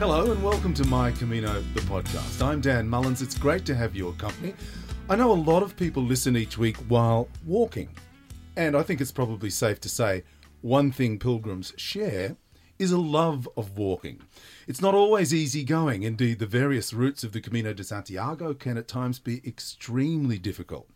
Hello and welcome to My Camino, the podcast. I'm Dan Mullins. It's great to have your company. I know a lot of people listen each week while walking, and I think it's probably safe to say one thing pilgrims share is a love of walking. It's not always easy going. Indeed, the various routes of the Camino de Santiago can at times be extremely difficult.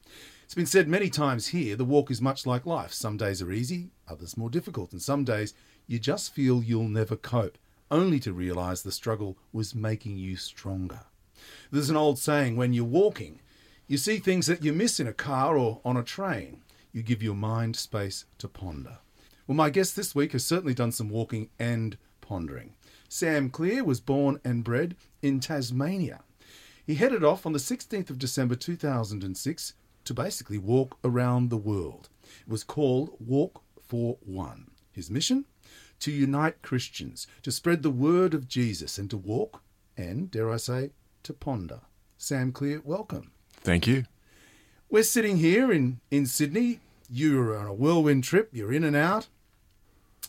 It's been said many times here the walk is much like life. Some days are easy, others more difficult, and some days you just feel you'll never cope only to realize the struggle was making you stronger. There's an old saying when you're walking, you see things that you miss in a car or on a train. You give your mind space to ponder. Well, my guest this week has certainly done some walking and pondering. Sam Clear was born and bred in Tasmania. He headed off on the 16th of December 2006 to basically walk around the world. It was called Walk for One. His mission? To unite Christians, to spread the word of Jesus, and to walk and, dare I say, to ponder. Sam Clear, welcome. Thank you. We're sitting here in, in Sydney. You're on a whirlwind trip, you're in and out.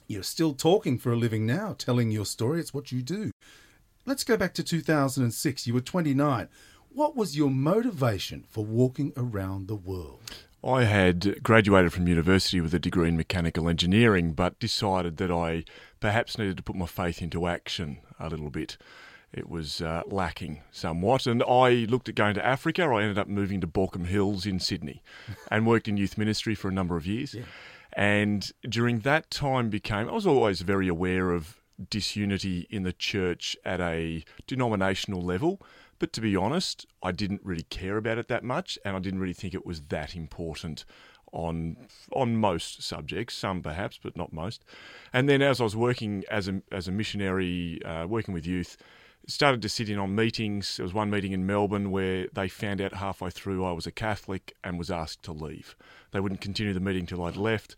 You're still talking for a living now, telling your story. It's what you do. Let's go back to 2006. You were 29. What was your motivation for walking around the world? I had graduated from university with a degree in mechanical engineering, but decided that I perhaps needed to put my faith into action a little bit. It was uh, lacking somewhat, and I looked at going to Africa. I ended up moving to Baulkham Hills in Sydney and worked in youth ministry for a number of years. Yeah. And during that time, became I was always very aware of disunity in the church at a denominational level but to be honest, I didn't really care about it that much, and I didn't really think it was that important on on most subjects, some perhaps, but not most. And then as I was working as a as a missionary, uh, working with youth, started to sit in on meetings. There was one meeting in Melbourne where they found out halfway through I was a Catholic and was asked to leave. They wouldn't continue the meeting till I'd left,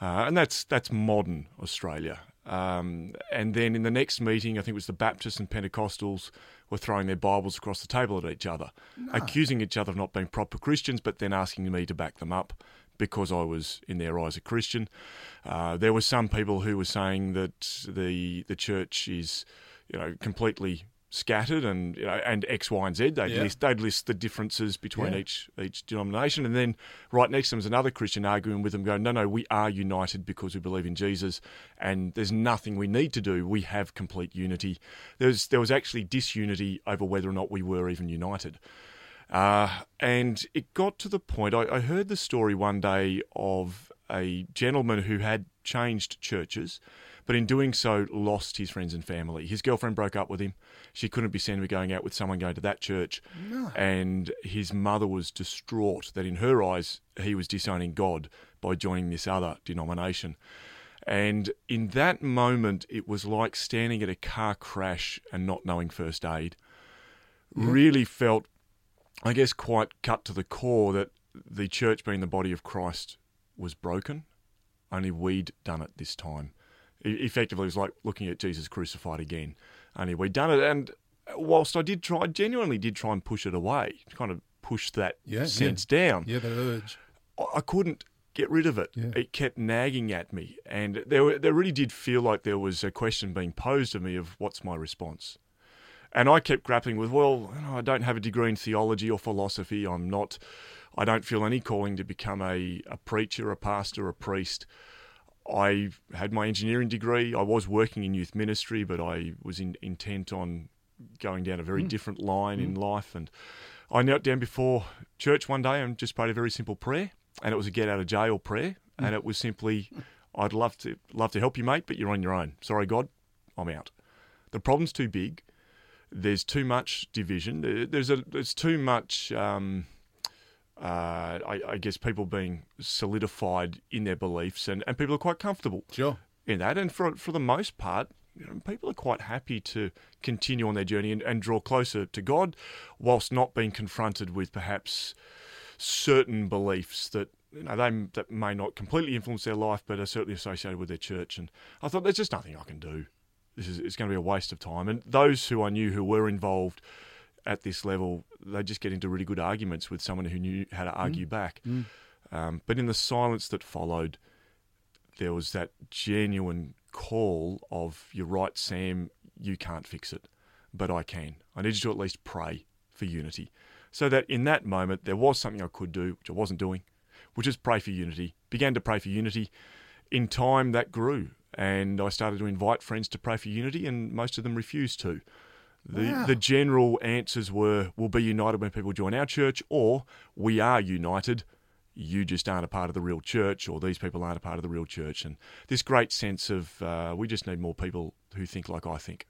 uh, and that's that's modern Australia. Um, and then in the next meeting, I think it was the Baptists and Pentecostals were throwing their Bibles across the table at each other, no. accusing each other of not being proper Christians, but then asking me to back them up because I was, in their eyes, a Christian. Uh, there were some people who were saying that the the church is, you know, completely scattered and you know, and X, Y, and Z. They'd yeah. list they'd list the differences between yeah. each each denomination, and then right next to them is another Christian arguing with them, going, "No, no, we are united because we believe in Jesus, and there's nothing we need to do. We have complete unity." There's there was actually disunity over whether or not we were even united. Uh, and it got to the point, I, I heard the story one day of a gentleman who had changed churches but in doing so, lost his friends and family. His girlfriend broke up with him. She couldn't be seen to be going out with someone going to that church. No. And his mother was distraught that, in her eyes, he was disowning God by joining this other denomination. And in that moment, it was like standing at a car crash and not knowing first aid. Really felt, I guess, quite cut to the core that the church, being the body of Christ, was broken. Only we'd done it this time effectively it was like looking at Jesus crucified again. Only we'd done it, and whilst I did try, I genuinely did try and push it away, kind of push that yeah, sense yeah. down. Yeah, that urge. I couldn't get rid of it. Yeah. It kept nagging at me, and there, there really did feel like there was a question being posed to me of what's my response. And I kept grappling with, well, I don't have a degree in theology or philosophy. I'm not. I don't feel any calling to become a, a preacher, a pastor, a priest. I had my engineering degree. I was working in youth ministry, but I was in, intent on going down a very mm. different line mm. in life. And I knelt down before church one day and just prayed a very simple prayer, and it was a get out of jail prayer, mm. and it was simply, "I'd love to love to help you, mate, but you're on your own. Sorry, God, I'm out. The problem's too big. There's too much division. There's a there's too much." Um, uh, I, I, guess people being solidified in their beliefs and, and people are quite comfortable sure. in that. And for for the most part, you know, people are quite happy to continue on their journey and, and draw closer to God, whilst not being confronted with perhaps certain beliefs that you know they that may not completely influence their life, but are certainly associated with their church. And I thought there's just nothing I can do. This is it's going to be a waste of time. And those who I knew who were involved at this level, they just get into really good arguments with someone who knew how to mm. argue mm. back. Mm. Um, but in the silence that followed, there was that genuine call of, "You're right, Sam. You can't fix it." but I can. I need you to at least pray for unity. So that in that moment, there was something I could do, which I wasn't doing, which is pray for unity. Began to pray for unity. In time, that grew, and I started to invite friends to pray for unity, and most of them refused to. The, Wow. the general answers were, we'll be united when people join our church, or we are united, you just aren't a part of the real church, or these people aren't a part of the real church. And this great sense of, uh, we just need more people who think like I think.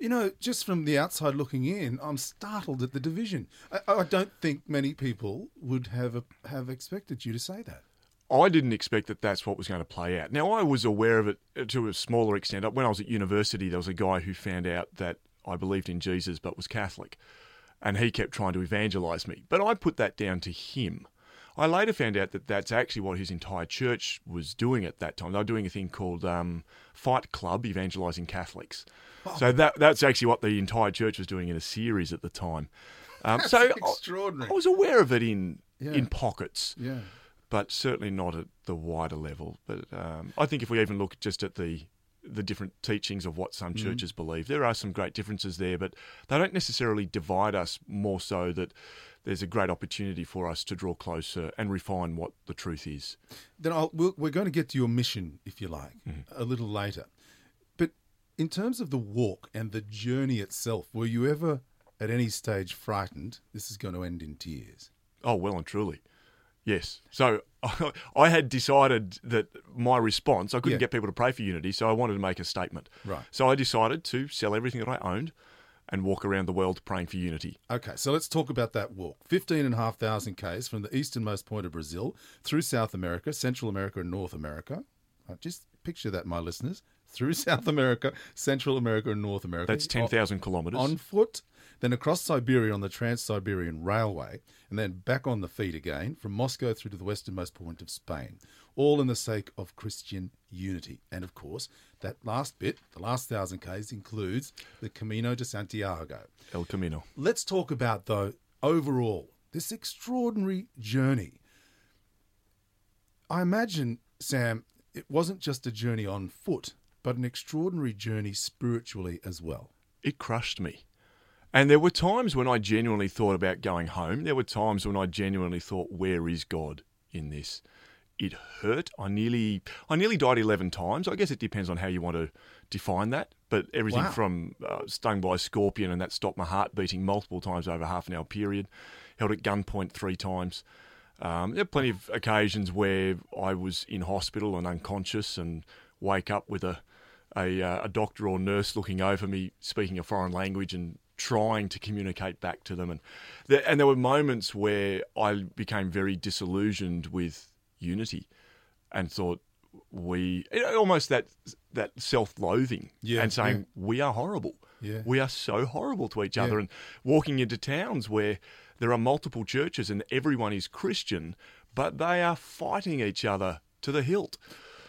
You know, just from the outside looking in, I'm startled at the division. I, I don't think many people would have a, have expected you to say that. I didn't expect that that's what was going to play out. Now, I was aware of it to a smaller extent. When I was at university, there was a guy who found out that I believed in Jesus but was Catholic, and he kept trying to evangelize me. But I put that down to him. I later found out that that's actually what his entire church was doing at that time. They were doing a thing called um, Fight Club, evangelizing Catholics. So that that's actually what the entire church was doing in a series at the time. Um, so I- extraordinary. I was aware of it in Yeah. in pockets Yeah. but certainly not at the wider level. But um, I think if we even look just at the the different teachings of what some mm. churches believe, there are some great differences there, but they don't necessarily divide us. More so that there's a great opportunity for us to draw closer and refine what the truth is. Then I'll, we'll, we're going to get to your mission, if you like, mm-hmm. a little later. But in terms of the walk and the journey itself, were you ever at any stage frightened this is going to end in tears? Oh, well and truly. Yes. So I had decided that my response, I couldn't Yeah. get people to pray for unity, so I wanted to make a statement. Right. So I decided to sell everything that I owned and walk around the world praying for unity. Okay, so let's talk about that walk. 15,500 Ks from the easternmost point of Brazil through South America, Central America, and North America. Uh, just picture that, my listeners. Through South America, Central America, and North America. That's 10,000 kilometres. On foot, then across Siberia on the Trans Siberian Railway, and then back on the feet again from Moscow through to the westernmost point of Spain, all in the sake of Christian unity. And of course, that last bit, the last thousand Ks, includes the Camino de Santiago. El Camino. Let's talk about, though, overall, this extraordinary journey. I imagine, Sam, it wasn't just a journey on foot, but an extraordinary journey spiritually as well. It crushed me. And there were times when I genuinely thought about going home. There were times when I genuinely thought, where is God in this? It hurt. I nearly, I nearly died eleven times. I guess it depends on how you want to define that. But everything Wow. from uh, stung by a scorpion and that stopped my heart beating multiple times over a half an hour period. Held at gunpoint three times. Um, there are plenty of occasions where I was in hospital and unconscious and wake up with a a, uh, a doctor or nurse looking over me, speaking a foreign language and trying to communicate back to them. And there, and there were moments where I became very disillusioned with unity and thought we almost that that self-loathing Yeah, and saying yeah. we are horrible. Yeah. We are so horrible to each other and walking into towns where there are multiple churches and everyone is Christian, but they are fighting each other to the hilt.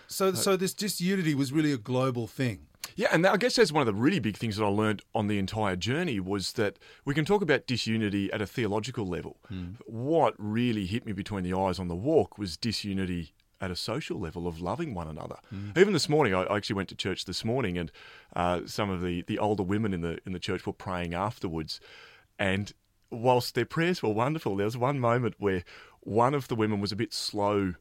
So, uh, so this disunity was really a global thing. Yeah, and I guess that's one of the really big things that I learned on the entire journey was that we can talk about disunity at a theological level. Hmm. What really hit me between the eyes on the walk was disunity at a social level of loving one another. Hmm. Even this morning, I I actually went to church this morning, and uh, some of the, the older women in the in the church were praying afterwards, and whilst their prayers were wonderful, there was one moment where one of the women was a bit slow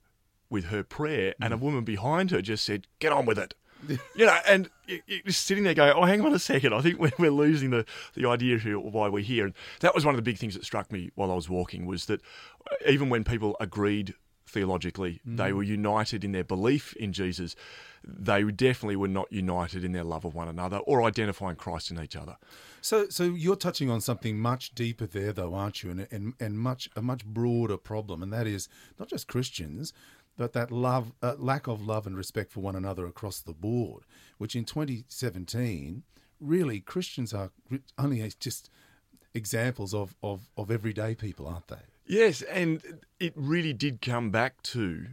with her prayer, and a hmm. woman behind her just said, "Get on with it." you know, and you- you're just sitting there going, "Oh, hang on a second. I think we're, we're losing the the idea here of why we're here." And that was one of the big things that struck me while I was walking was that uh, even when people agreed theologically, they were united in their belief in Jesus. They definitely were not united in their love of one another or identifying Christ in each other. So, so you're touching on something much deeper there, though, aren't you? And and, and much a much broader problem, and that is not just Christians, but that love, uh, lack of love and respect for one another across the board. Which in 2017, really Christians are only just examples of of of everyday people, aren't they? Yes, and it really did come back to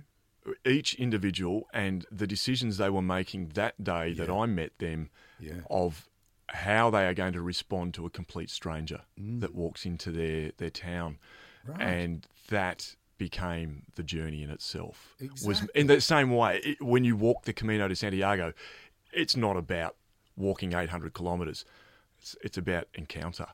each individual and the decisions they were making that day that I met them Yeah. of how they are going to respond to a complete stranger Mm. that walks into their, their town. Right. And that became the journey in itself. Was in the same way, it, when you walk the Camino de Santiago, it's not about walking 800 kilometres. It's, it's about encounter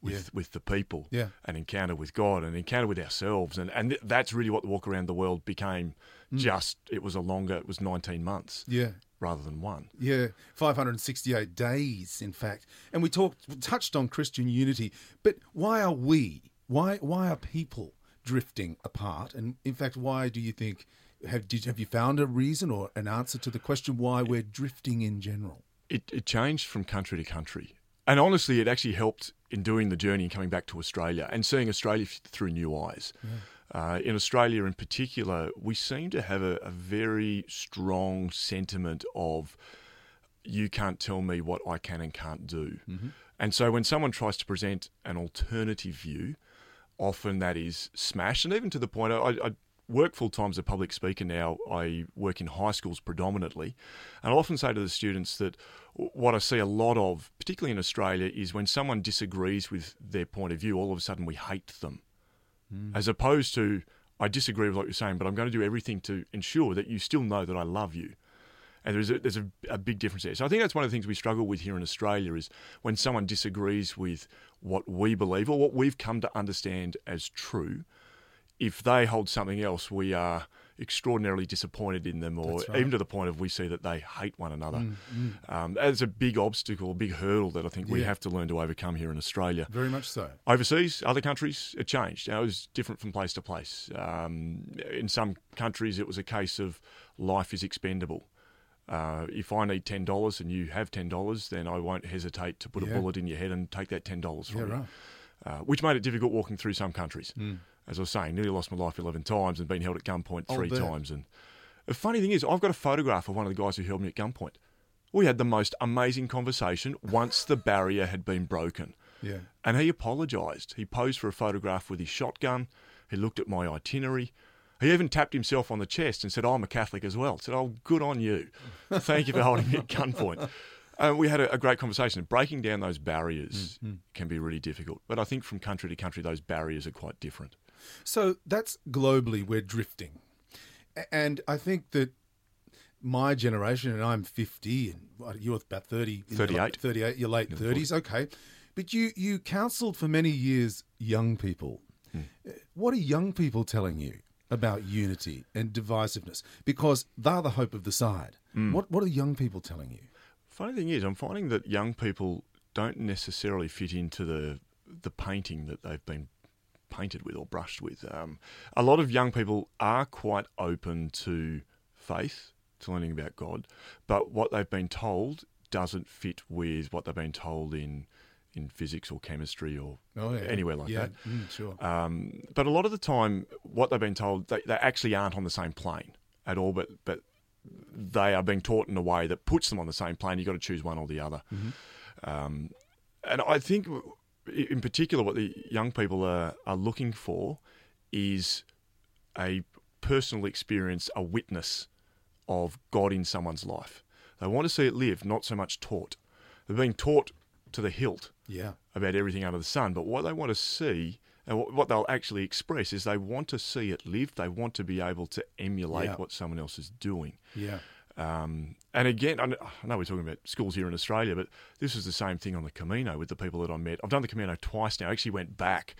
with Yeah. with the people, Yeah. an encounter with God, an encounter with ourselves, and and th- that's really what the walk around the world became. Mm. Just it was a longer, it was 19 months Yeah. rather than one. Yeah, 568 days, in fact. And we talked, touched on Christian unity, but why are we, why, why are people drifting apart? And in fact, why do you think, have, did, have you found a reason or an answer to the question why we're drifting in general? it, it changed from country to country. And honestly, it actually helped in doing the journey and coming back to Australia and seeing Australia through new eyes. Uh, in Australia, in particular, we seem to have a, a very strong sentiment of you can't tell me what I can and can't do. And so when someone tries to present an alternative view, often that is smashed. And even to the point, I, I work full time as a public speaker now. I work in high schools predominantly. And I often say to the students that what I see a lot of, particularly in Australia, is when someone disagrees with their point of view, all of a sudden we hate them. Hmm. As opposed to, I disagree with what you're saying, but I'm going to do everything to ensure that you still know that I love you. And there's a, there's a, a big difference there. So I think that's one of the things we struggle with here in Australia is when someone disagrees with what we believe or what we've come to understand as true. If they hold something else, we are extraordinarily disappointed in them, or right. even to the point of we see that they hate one another. Um, that's a big obstacle, a big hurdle that I think we have to learn to overcome here in Australia. Very much so. Overseas, other countries, it changed. Now, it was different from place to place. Um, in some countries, it was a case of life is expendable. Uh, if I need ten dollars and you have ten dollars, then I won't hesitate to put Yeah. a bullet in your head and take that ten dollars from Yeah, you. right. Uh, which made it difficult walking through some countries. Mm. As I was saying, nearly lost my life eleven times and been held at gunpoint I'll three times. And the funny thing is, I've got a photograph of one of the guys who held me at gunpoint. We had the most amazing conversation once the barrier had been broken. Yeah. And he apologised. He posed for a photograph with his shotgun. He looked at my itinerary. He even tapped himself on the chest and said, I'm a Catholic as well. I said, Oh, good on you. Thank you for holding me at gunpoint. Uh, we had a, a great conversation. Breaking down those barriers can be really difficult. But I think from country to country, those barriers are quite different. So that's globally we're drifting. And I think that my generation, and I'm 50, and you're about 30. in your 38. late- 38, your late 30s, okay. But you, you counselled for many years young people. Uh, What are young people telling you about unity and divisiveness? Because they're the hope of the side. Hmm. What, what are young people telling you? Funny thing is, I'm finding that young people don't necessarily fit into the the painting that they've been painted with or brushed with. Um, a lot of young people are quite open to faith, to learning about God, but what they've been told doesn't fit with what they've been told in in physics or chemistry or Oh, yeah. anywhere like yeah. that. Mm, sure. Um, but a lot of the time, what they've been told, they, they actually aren't on the same plane at all. But but they are being taught in a way that puts them on the same plane. You've got to choose one or the other. Um, and I think, in particular, what the young people are, are looking for is a personal experience, a witness of God in someone's life. They want to see it lived, not so much taught. They're being taught to the hilt yeah. about everything under the sun. But what they want to see and what- what they'll actually express is they want to see it lived. They want to be able to emulate Yeah. what someone else is doing. Yeah. Um, and again, I I know we're talking about schools here in Australia, but this was the same thing on the Camino with the people that I met. I've done the Camino twice now. I actually went back,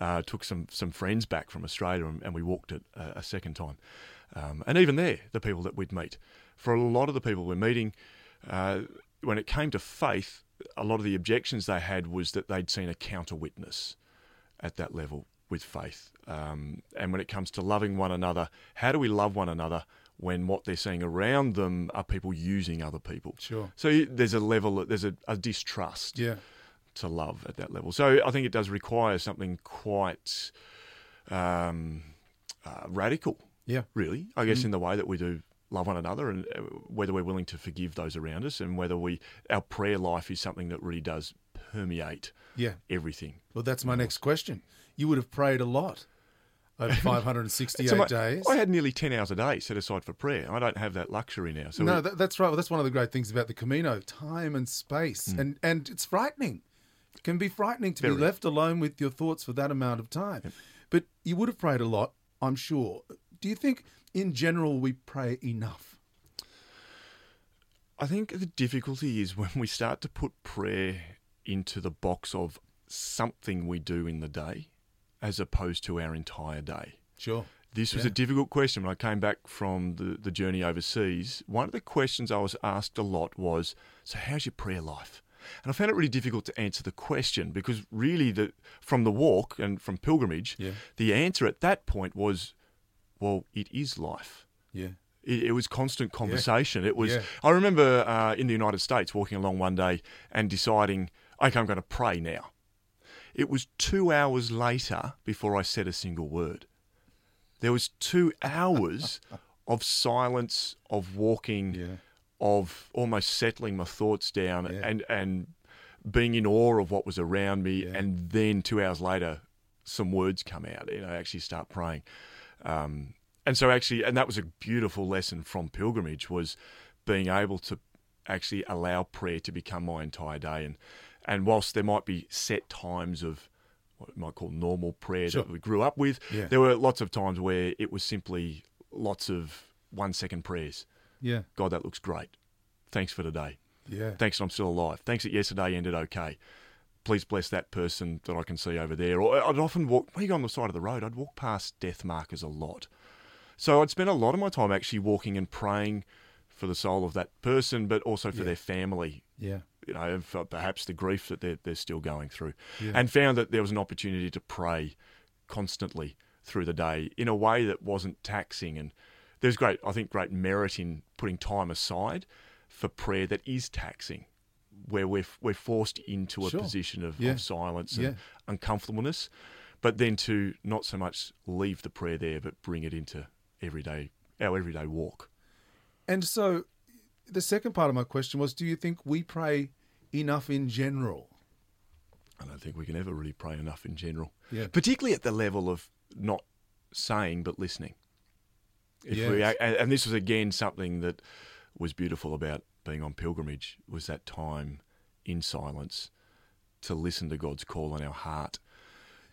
uh, took some, some friends back from Australia, and, and we walked it a, a second time. Um, and even there, the people that we'd meet, for a lot of the people we're meeting, uh, when it came to faith, a lot of the objections they had was that they'd seen a counter witness at that level with faith. Um, and when it comes to loving one another, how do we love one another when what they're seeing around them are people using other people? Sure. So there's a level, there's a, a distrust Yeah. to love at that level. So I think it does require something quite um, uh, radical, Yeah. really, I guess, in the way that we do love one another and uh, whether we're willing to forgive those around us and whether we our prayer life is something that really does permeate Yeah. everything. Well, that's my next question. You would have prayed a lot over 568 So my- days. I had nearly 10 hours a day set aside for prayer. I don't have that luxury now. So no, we- that, that's right. Well, that's one of the great things about the Camino: time and space, and and it's frightening. It can be frightening to be left alone with your thoughts for that amount of time. But you would have prayed a lot, I'm sure. Do you think, in general, we pray enough? I think the difficulty is when we start to put prayer into the box of something we do in the day as opposed to our entire day. Sure. This was Yeah. a difficult question when I came back from the, the journey overseas. One of the questions I was asked a lot was, So, how's your prayer life? And I found it really difficult to answer the question because really, the, from the walk and from pilgrimage, Yeah. the answer at that point was, Well, it is life. Yeah. It, it was constant conversation. It was. Yeah. I remember uh, in the United States walking along one day and deciding, okay, I'm going to pray now. It was two hours later before I said a single word. There was two hours of silence, of walking, Yeah. of almost settling my thoughts down, Yeah. and and being in awe of what was around me. Yeah. And then two hours later, some words come out, and I actually start praying. Um, and so actually, and that was a beautiful lesson from pilgrimage was being able to actually allow prayer to become my entire day. And and whilst there might be set times of what you might call normal prayer Sure. that we grew up with, Yeah. there were lots of times where it was simply lots of one second prayers. Yeah. God, that looks great. Thanks for today. Yeah. Thanks that I'm still alive. Thanks that yesterday ended okay. Please bless that person that I can see over there. Or I'd often walk, when you go on the side of the road, I'd walk past death markers a lot. So I'd spend a lot of my time actually walking and praying for the soul of that person, but also for Yeah. their family, Yeah. you know, and for perhaps the grief that they're, they're still going through. Yeah. And found that there was an opportunity to pray constantly through the day in a way that wasn't taxing. And there's great, I think, great merit in putting time aside for prayer that is taxing, where we're, we're forced into a Sure. position of, Yeah. of silence and Yeah. uncomfortableness, but then to not so much leave the prayer there, but bring it into everyday our everyday walk. And so the second part of my question was do you think we pray enough in general? I don't think we can ever really pray enough in general, Yeah. particularly at the level of not saying but listening. If Yes. and, and this was again something that was beautiful about being on pilgrimage was that time in silence to listen to God's call on our heart,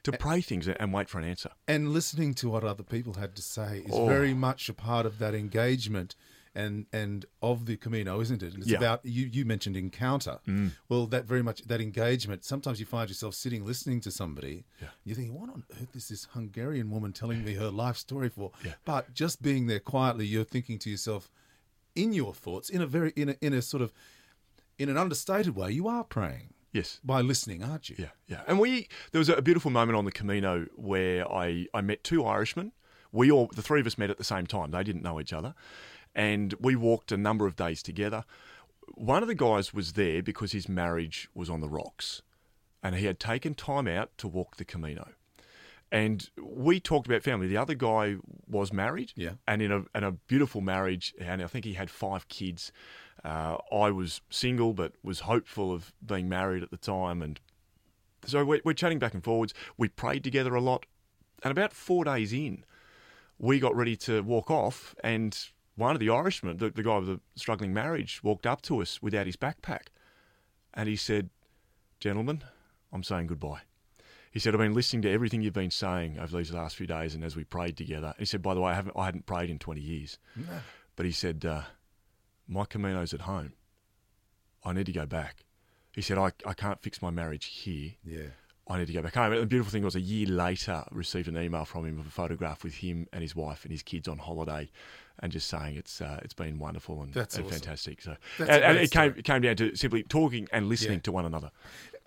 to pray things and wait for an answer. And listening to what other people had to say is Oh. very much a part of that engagement and and of the Camino, isn't it? It's Yeah. about you. You mentioned encounter. Mm. Well, that very much that engagement. Sometimes you find yourself sitting listening to somebody. Yeah. You're thinking, what on earth is this Hungarian woman telling me her life story for? Yeah. But just being there quietly, you're thinking to yourself, in your thoughts, in a very in a in a sort of in an understated way, you are praying Yes. by listening, aren't you? Yeah, yeah. And we there was a beautiful moment on the Camino where I, I met two Irishmen. We all the three of us met at the same time. They didn't know each other. And we walked a number of days together. One of the guys was there because his marriage was on the rocks. And he had taken time out to walk the Camino. And we talked about family. The other guy was married, Yeah. and in a in a beautiful marriage, and I think he had five kids. Uh, I was single, but was hopeful of being married at the time, and so we're, we're chatting back and forwards. We prayed together a lot, and about four days in, we got ready to walk off, and one of the Irishmen, the, the guy with the struggling marriage, walked up to us without his backpack, and he said, "Gentlemen, I'm saying goodbye." He said, "I've been listening to everything you've been saying over these last few days, and as we prayed together." He said, "By the way, I haven't, I hadn't prayed in 20 years," but he said, uh, "My Camino's at home. I need to go back." He said, I, I can't fix my marriage here. Yeah. I need to go back home. And the beautiful thing was a year later, I received an email from him of a photograph with him and his wife and his kids on holiday, and just saying it's uh, it's been wonderful and, That's and awesome. fantastic. So, That's and, and it came it came down to simply talking and listening Yeah. to one another.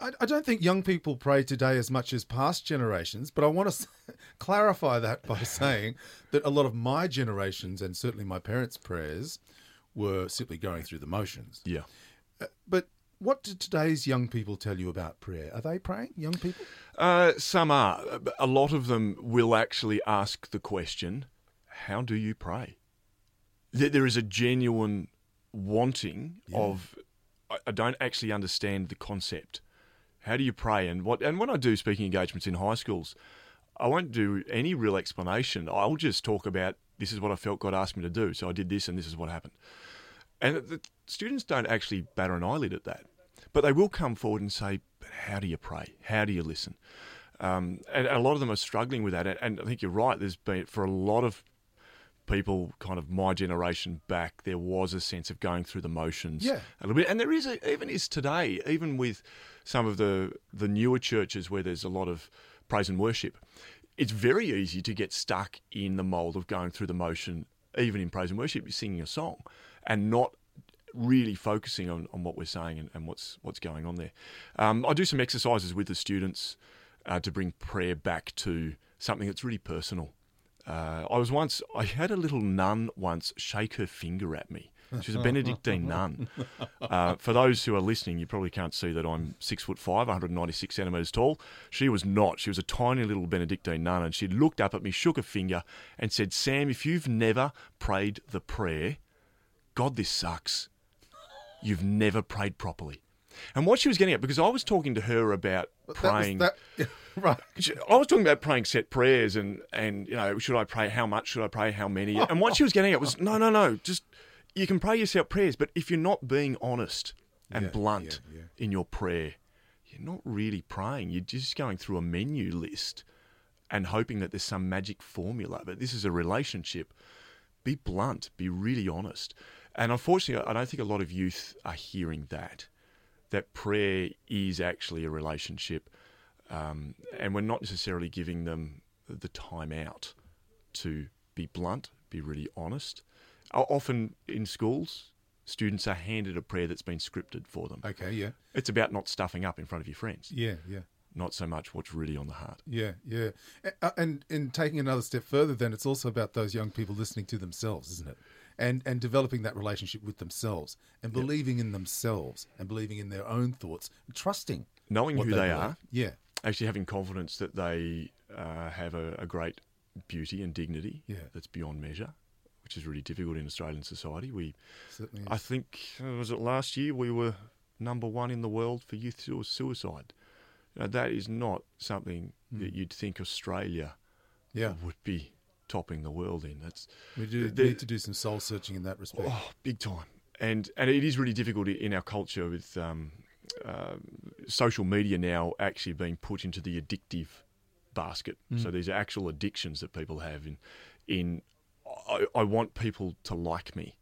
I, I don't think young people pray today as much as past generations, but I want to clarify that by saying that a lot of my generations and certainly my parents' prayers were simply going through the motions. Yeah. What do today's young people tell you about prayer? Are they praying, young people? Uh, some are. A lot of them will actually ask the question, "How do you pray?" There, there is a genuine wanting of. I, I don't actually understand the concept. How do you pray? And what? And when I do speaking engagements in high schools, I won't do any real explanation. I'll just talk about this is what I felt God asked me to do. So I did this, and this is what happened. And the students don't actually batter an eyelid at that, but they will come forward and say, "But how do you pray? How do you listen?" Um, and a lot of them are struggling with that. And, and I think you're right. There's been for a lot of people, kind of my generation back, there was a sense of going through the motions Yeah. a little bit, and there is a, even is today, even with some of the the newer churches where there's a lot of praise and worship. It's very easy to get stuck in the mold of going through the motion, even in praise and worship, you're singing a song, and not really focusing on, on what we're saying and, and what's what's going on there. Um, I do some exercises with the students uh, to bring prayer back to something that's really personal. Uh, I was once, I had a little nun once shake her finger at me. She was a Benedictine nun. Uh, for those who are listening, you probably can't see that I'm six foot five, 196 centimetres tall. She was not. She was a tiny little Benedictine nun, and she looked up at me, shook a finger, and said, "Sam, if you've never prayed the prayer, God, this sucks. You've never prayed properly." And what she was getting at, because I was talking to her about That praying. that- right. I was talking about praying set prayers and, and you know, should I pray? How much should I pray? How many? And what she was getting at was, no, no, no. Just you can pray yourself prayers, but if you're not being honest and Yeah, blunt yeah, yeah. in your prayer, you're not really praying. You're just going through a menu list and hoping that there's some magic formula. But this is a relationship. Be blunt. Be really honest. And unfortunately, I don't think a lot of youth are hearing that. That prayer is actually a relationship um, and we're not necessarily giving them the time out to be blunt, be really honest. Often in schools, students are handed a prayer that's been scripted for them. Okay, yeah. It's about not stuffing up in front of your friends, Yeah, yeah. not so much what's really on the heart. Yeah, yeah. And in taking another step further, then it's also about those young people listening to themselves, isn't it? And and developing that relationship with themselves and believing in themselves and believing in their own thoughts, and trusting Knowing who they believe. are, Yeah, actually having confidence that they uh, have a, a great beauty and dignity Yeah. that's beyond measure, which is really difficult in Australian society. We certainly. I think uh, was it last year we were number one in the world for youth suicide. Know, that is not something that you'd think Australia yeah, would be topping the world in. That's we do the- need to do some soul searching in that respect. oh, big time. And and it is really difficult in our culture with um, uh, social media now actually being put into the addictive basket. So these are actual addictions that people have in in I, I want people to like me.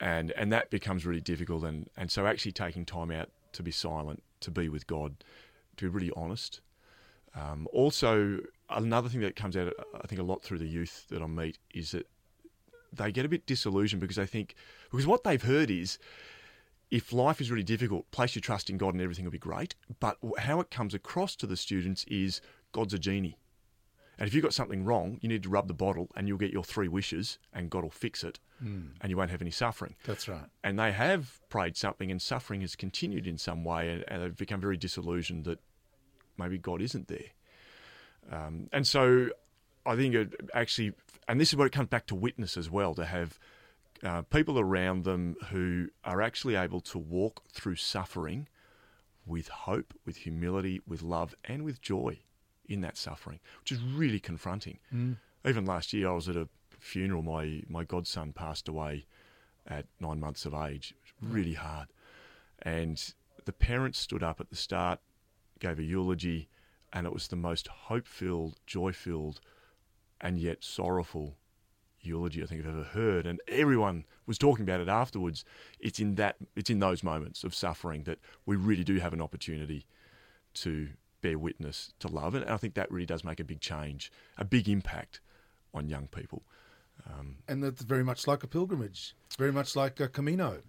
And and that becomes really difficult and, and so actually taking time out to be silent, to be with God, to be really honest. Um, also, another thing that comes out, I think, a lot through the youth that I meet is that they get a bit disillusioned because they think because what they've heard is if life is really difficult, place your trust in God and everything will be great. But how it comes across to the students is God's a genie. And if you've got something wrong, you need to rub the bottle and you'll get your three wishes and God will fix it hmm. and you won't have any suffering. That's right. And they have prayed something and suffering has continued in some way and, and they've become very disillusioned that maybe God isn't there. Um, and so I think it actually, and this is where it comes back to witness as well, to have uh, people around them who are actually able to walk through suffering with hope, with humility, with love, and with joy in that suffering, which is really confronting. Even last year, I was at a funeral. My my godson passed away at nine months of age. It was really hard, and the parents stood up at the start, gave a eulogy, and it was the most hope-filled, joy-filled, and yet sorrowful eulogy I think I've ever heard, and everyone was talking about it afterwards. It's in that, it's in those moments of suffering that we really do have an opportunity to bear witness to love, and I think that really does make a big change, a big impact on young people. Um, and that's very much like a pilgrimage. It's very much like a Camino.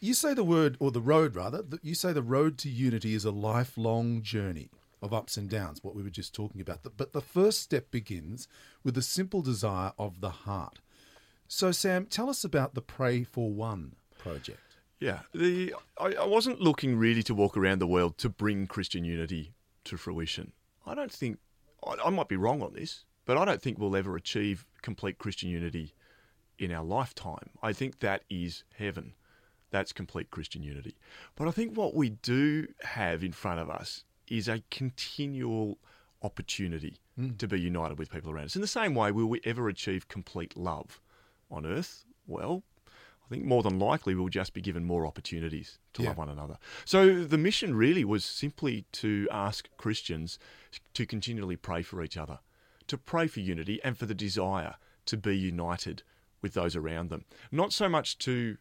You say the word, or the road rather, you say the road to unity is a lifelong journey of ups and downs, what we were just talking about. But the first step begins with the simple desire of the heart. So, Sam, tell us about the Pray for One project. Yeah, the I, I wasn't looking really to walk around the world to bring Christian unity to fruition. I don't think I, I might be wrong on this, but I don't think we'll ever achieve complete Christian unity in our lifetime. I think that is heaven. That's complete Christian unity. But I think what we do have in front of us is a continual opportunity to be united with people around us. In the same way, will we ever achieve complete love on earth? Well, I think more than likely we'll just be given more opportunities to Yeah. love one another. So the mission really was simply to ask Christians to continually pray for each other, to pray for unity and for the desire to be united with those around them. Not so much to,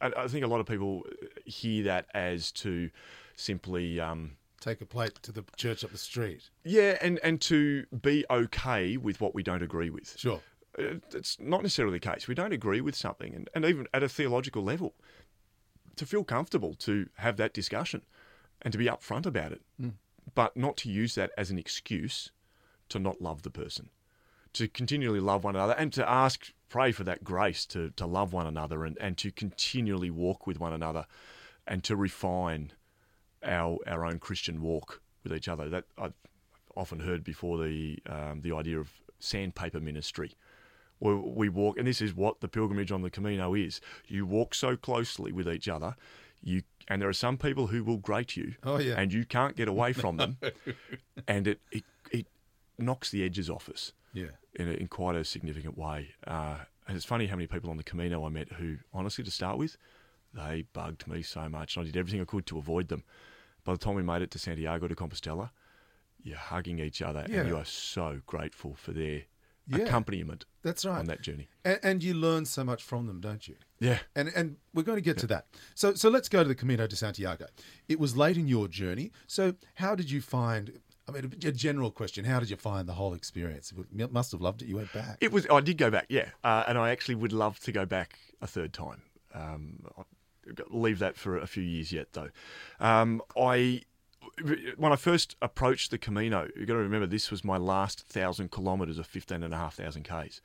I I think a lot of people hear that as to simply, um, Take a plate to the church up the street. yeah, and, and to be okay with what we don't agree with. Sure. Uh, It's not necessarily the case. We don't agree with something, and, and even at a theological level, to feel comfortable to have that discussion and to be upfront about it, but not to use that as an excuse to not love the person, to continually love one another, and to ask, pray for that grace to, to love one another and, and to continually walk with one another and to refine our our own Christian walk with each other. That I've often heard before the um, the idea of sandpaper ministry, where we walk, and this is what the pilgrimage on the Camino is. You walk so closely with each other, you and there are some people who will grate you, Oh, yeah. and you can't get away from them, and it, it it knocks the edges off us Yeah. in, a, in quite a significant way. Uh, and it's funny how many people on the Camino I met who, honestly, to start with, they bugged me so much. And I did everything I could to avoid them. By the time we made it to Santiago de Compostela, you're hugging each other Yeah. and you are so grateful for their Yeah. accompaniment That's right. on that journey. And, and you learn so much from them, don't you? Yeah. And and we're going to get to that. So so let's go to the Camino de Santiago. It was late in your journey. So how did you find? I mean, a general question: How did you find the whole experience? You must have loved it. You went back. It was. I did go back, yeah, uh, and I actually would love to go back a third time. Um, leave that for a few years yet, though. Um, I when I first approached the Camino, you've got to remember this was my last thousand kilometres of fifteen and a half thousand k's.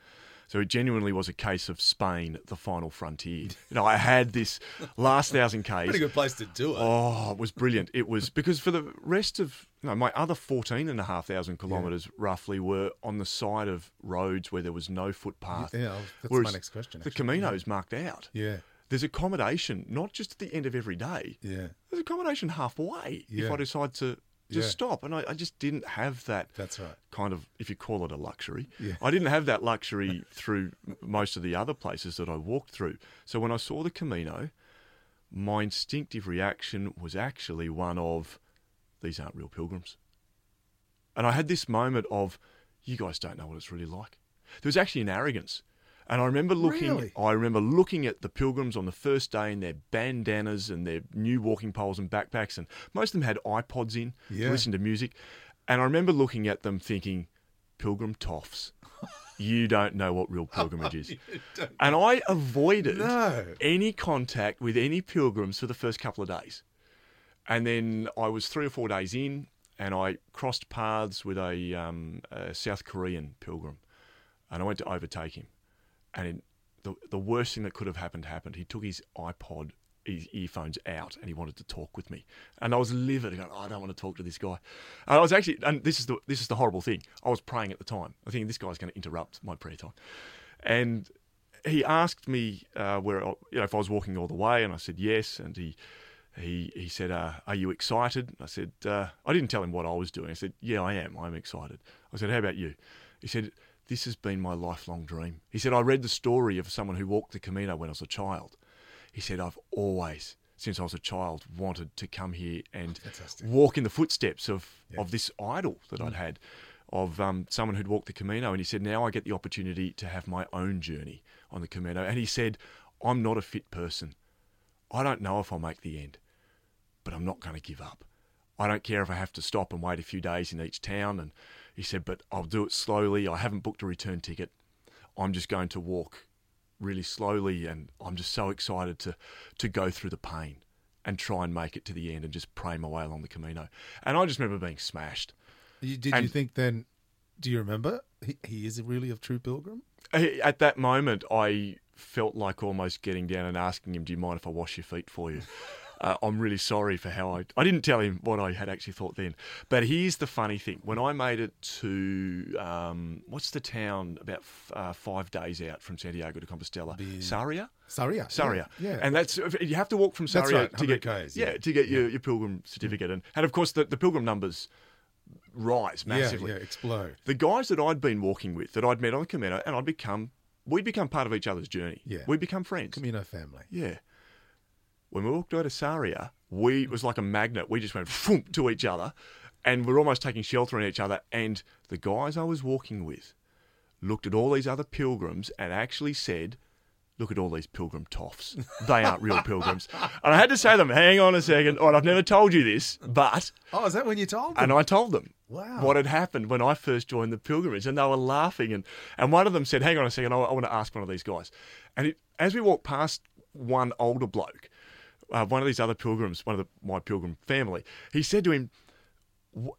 So it genuinely was a case of Spain, the final frontier. You know, I had this last thousand k's. Pretty good place to do it. Oh, it was brilliant. It was because for the rest of no, my other 14,500 kilometres roughly were on the side of roads where there was no footpath. Yeah, that's Whereas my next question. The actually. Camino's marked out. Yeah, There's accommodation, not just at the end of every day. yeah, There's accommodation halfway if I decide to just Yeah. stop. And I, I just didn't have that that's right. kind of, if you call it a luxury. Yeah. I didn't have that luxury through most of the other places that I walked through. So when I saw the Camino, my instinctive reaction was actually one of, these aren't real pilgrims. And I had this moment of, you guys don't know what it's really like. There was actually an arrogance. And I remember looking Really? I remember looking at the pilgrims on the first day in their bandanas and their new walking poles and backpacks and most of them had iPods in Yeah. to listen to music. And I remember looking at them thinking, Pilgrim toffs. You don't know what real pilgrimage is. And I avoided No. any contact with any pilgrims for the first couple of days. And then I was three or four days in, and I crossed paths with a, um, a South Korean pilgrim, and I went to overtake him. And the the worst thing that could have happened happened. He took his iPod, his earphones out, and he wanted to talk with me. And I was livid. Going, oh, I don't want to talk to this guy. And I was actually, and this is the this is the horrible thing. I was praying at the time. I think this guy's going to interrupt my prayer time, and he asked me uh, where I- you know if I was walking all the way, and I said yes, and he he he said, uh, "Are you excited?" I said, uh, "I didn't tell him what I was doing." I said, "Yeah, I am. I'm excited." I said, "How about you?" He said, "This has been my lifelong dream." He said, "I read the story of someone who walked the Camino when I was a child." He said, "I've always." Since I was a child, wanted to come here and Fantastic. walk in the footsteps of, of this idol that I'd had, of um, someone who'd walked the Camino. And he said, Now I get the opportunity to have my own journey on the Camino. And he said, I'm not a fit person. I don't know if I'll make the end, but I'm not going to give up. I don't care if I have to stop and wait a few days in each town. And he said, But I'll do it slowly. I haven't booked a return ticket. I'm just going to walk really slowly and I'm just so excited to to go through the pain and try and make it to the end and just pray my way along the Camino. And I just remember being smashed. You, did you think then? Do you remember he, he is really a true pilgrim? At that moment, I felt like almost getting down and asking him, "Do you mind if I wash your feet for you?" Uh, I'm really sorry for how I. I didn't tell him what I had actually thought then. But here's the funny thing: when I made it to um, what's the town about f- uh, five days out from Santiago de Compostela, Sarria. Saria. Sarria. Yeah. And that's you have to walk from Sarria right, to get Ks, yeah. yeah. to get your, your pilgrim certificate and and of course the, the pilgrim numbers rise yeah, massively. yeah, explode. The guys that I'd been walking with that I'd met on the Camino and I'd become we'd become part of each other's journey. Yeah. We'd become friends. Camino family. Yeah. When we walked out of Sarria, we it was like a magnet. We just went phoom, to each other and we're almost taking shelter in each other. And the guys I was walking with looked at all these other pilgrims and actually said, Look at all these pilgrim toffs. They aren't real pilgrims. And I had to say to them, Hang on a second. All right, I've never told you this, but. Oh, is that when you told them? And I told them Wow. what had happened when I first joined the pilgrimage, and they were laughing. And, and one of them said, "Hang on a second, I, I want to ask one of these guys." And it, as we walked past one older bloke, uh, one of these other pilgrims, one of the, my pilgrim family, he said to him,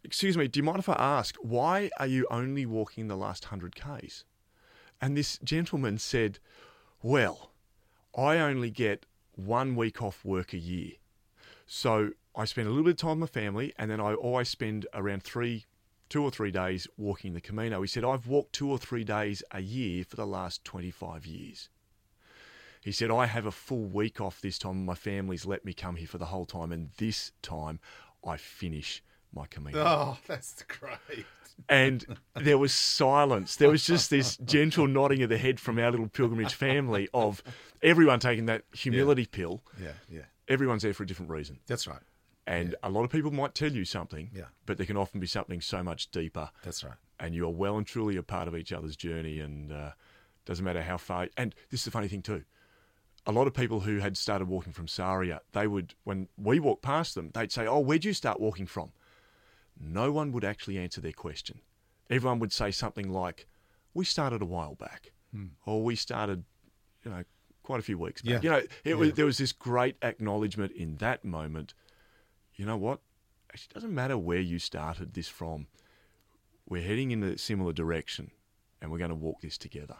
"Excuse me, do you mind if I ask why are you only walking the last hundred k's?" And this gentleman said, "Well, I only get one week off work a year." So I spend a little bit of time with my family, and then I always spend around three, two or three days walking the Camino. He said, I've walked two or three days a year for the last 25 years. He said, I have a full week off this time, my family's let me come here for the whole time, and this time I finish my Camino. Oh, that's great. And there was silence. There was just this gentle nodding of the head from our little pilgrimage family of everyone taking that humility pill. Yeah, yeah. Everyone's there for a different reason. That's right. And a lot of people might tell you something, Yeah. but there can often be something so much deeper. That's right. And you are well and truly a part of each other's journey. And uh, doesn't matter how far. And this is the funny thing too. A lot of people who had started walking from Sarria, they would, when we walked past them, they'd say, "Oh, where'd you start walking from?" No one would actually answer their question. Everyone would say something like, "We started a while back," or "We started, you know, quite a few weeks back." Hmm. Yeah. You know, it was there was this great acknowledgement in that moment. You know what? Actually, it doesn't matter where you started this from. We're heading in a similar direction, and we're going to walk this together.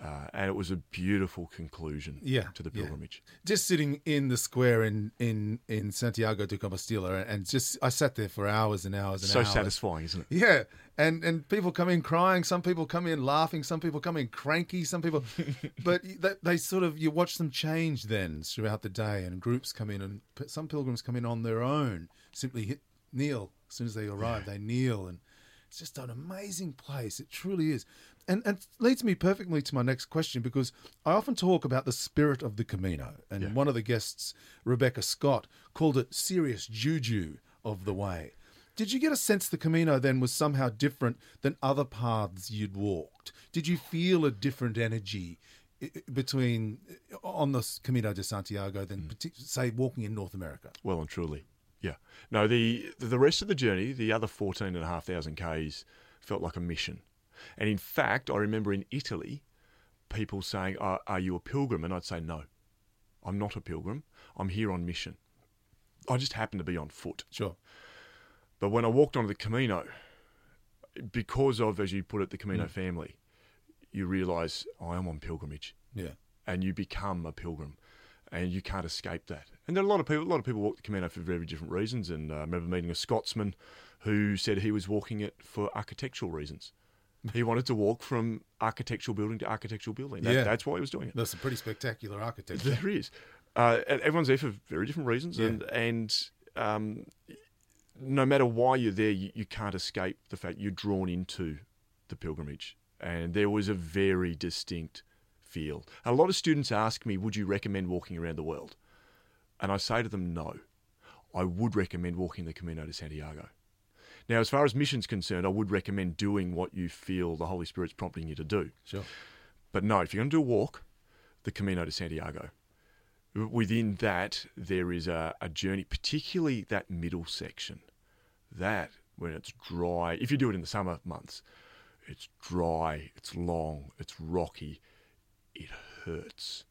Uh, and it was a beautiful conclusion Yeah, to the yeah. pilgrimage. Just sitting in the square in in in Santiago de Compostela, and just I sat there for hours and hours and So hours. So satisfying, isn't it? Yeah, and and people come in crying. Some people come in laughing. Some people come in cranky. Some people, but they, they sort of you watch them change then throughout the day, and groups come in, and some pilgrims come in on their own. Simply hit kneel as soon as they arrive. They kneel, and it's just an amazing place. It truly is, and and leads me perfectly to my next question because I often talk about the spirit of the Camino, and one of the guests, Rebecca Scott, called it serious juju of the way. Did you get a sense the Camino then was somehow different than other paths you'd walked? Did you feel a different energy between on the Camino de Santiago than, mm. partic- say, walking in North America? Well and truly. Yeah. No, the the rest of the journey, the other 14,500 Ks, felt like a mission. And in fact, I remember in Italy, people saying, are, are you a pilgrim? And I'd say, no, I'm not a pilgrim. I'm here on mission. I just happen to be on foot. Sure. But when I walked onto the Camino, because of, as you put it, the Camino family, you realise I am on pilgrimage Yeah. and you become a pilgrim, and you can't escape that. And there are a lot of people. A lot of people walk the Camino for very different reasons. And uh, I remember meeting a Scotsman who said he was walking it for architectural reasons. He wanted to walk from architectural building to architectural building. That, Yeah. That's why he was doing it. That's a pretty spectacular architecture. There is. Uh, and everyone's there for very different reasons, and and um, no matter why you're there, you, you can't escape the fact you're drawn into the pilgrimage. And there was a very distinct feel. A lot of students ask me, "Would you recommend walking around the world?" And I say to them, "No. I would recommend walking the Camino de Santiago." Now, as far as mission's concerned, I would recommend doing what you feel the Holy Spirit's prompting you to do. Sure. But no, if you're going to do a walk, the Camino de Santiago. Within that, there is a, a journey, particularly that middle section. That, when it's dry, if you do it in the summer months, it's dry, it's long, it's rocky, it hurts.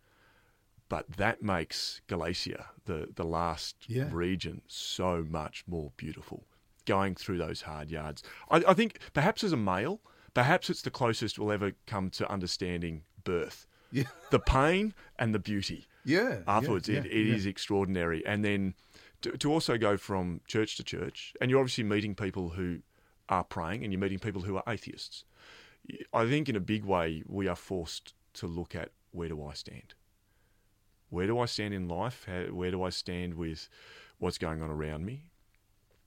But that makes Galicia, the, the last Yeah. region, so much more beautiful. Going through those hard yards. I, I think perhaps as a male, perhaps it's the closest we'll ever come to understanding birth. Yeah. The pain and the beauty Yeah. afterwards. yeah, it, it yeah. is extraordinary. And then to, to also go from church to church, and you're obviously meeting people who are praying and you're meeting people who are atheists. I think in a big way, we are forced to look at where do I stand? Where do I stand in life? How, where do I stand with what's going on around me?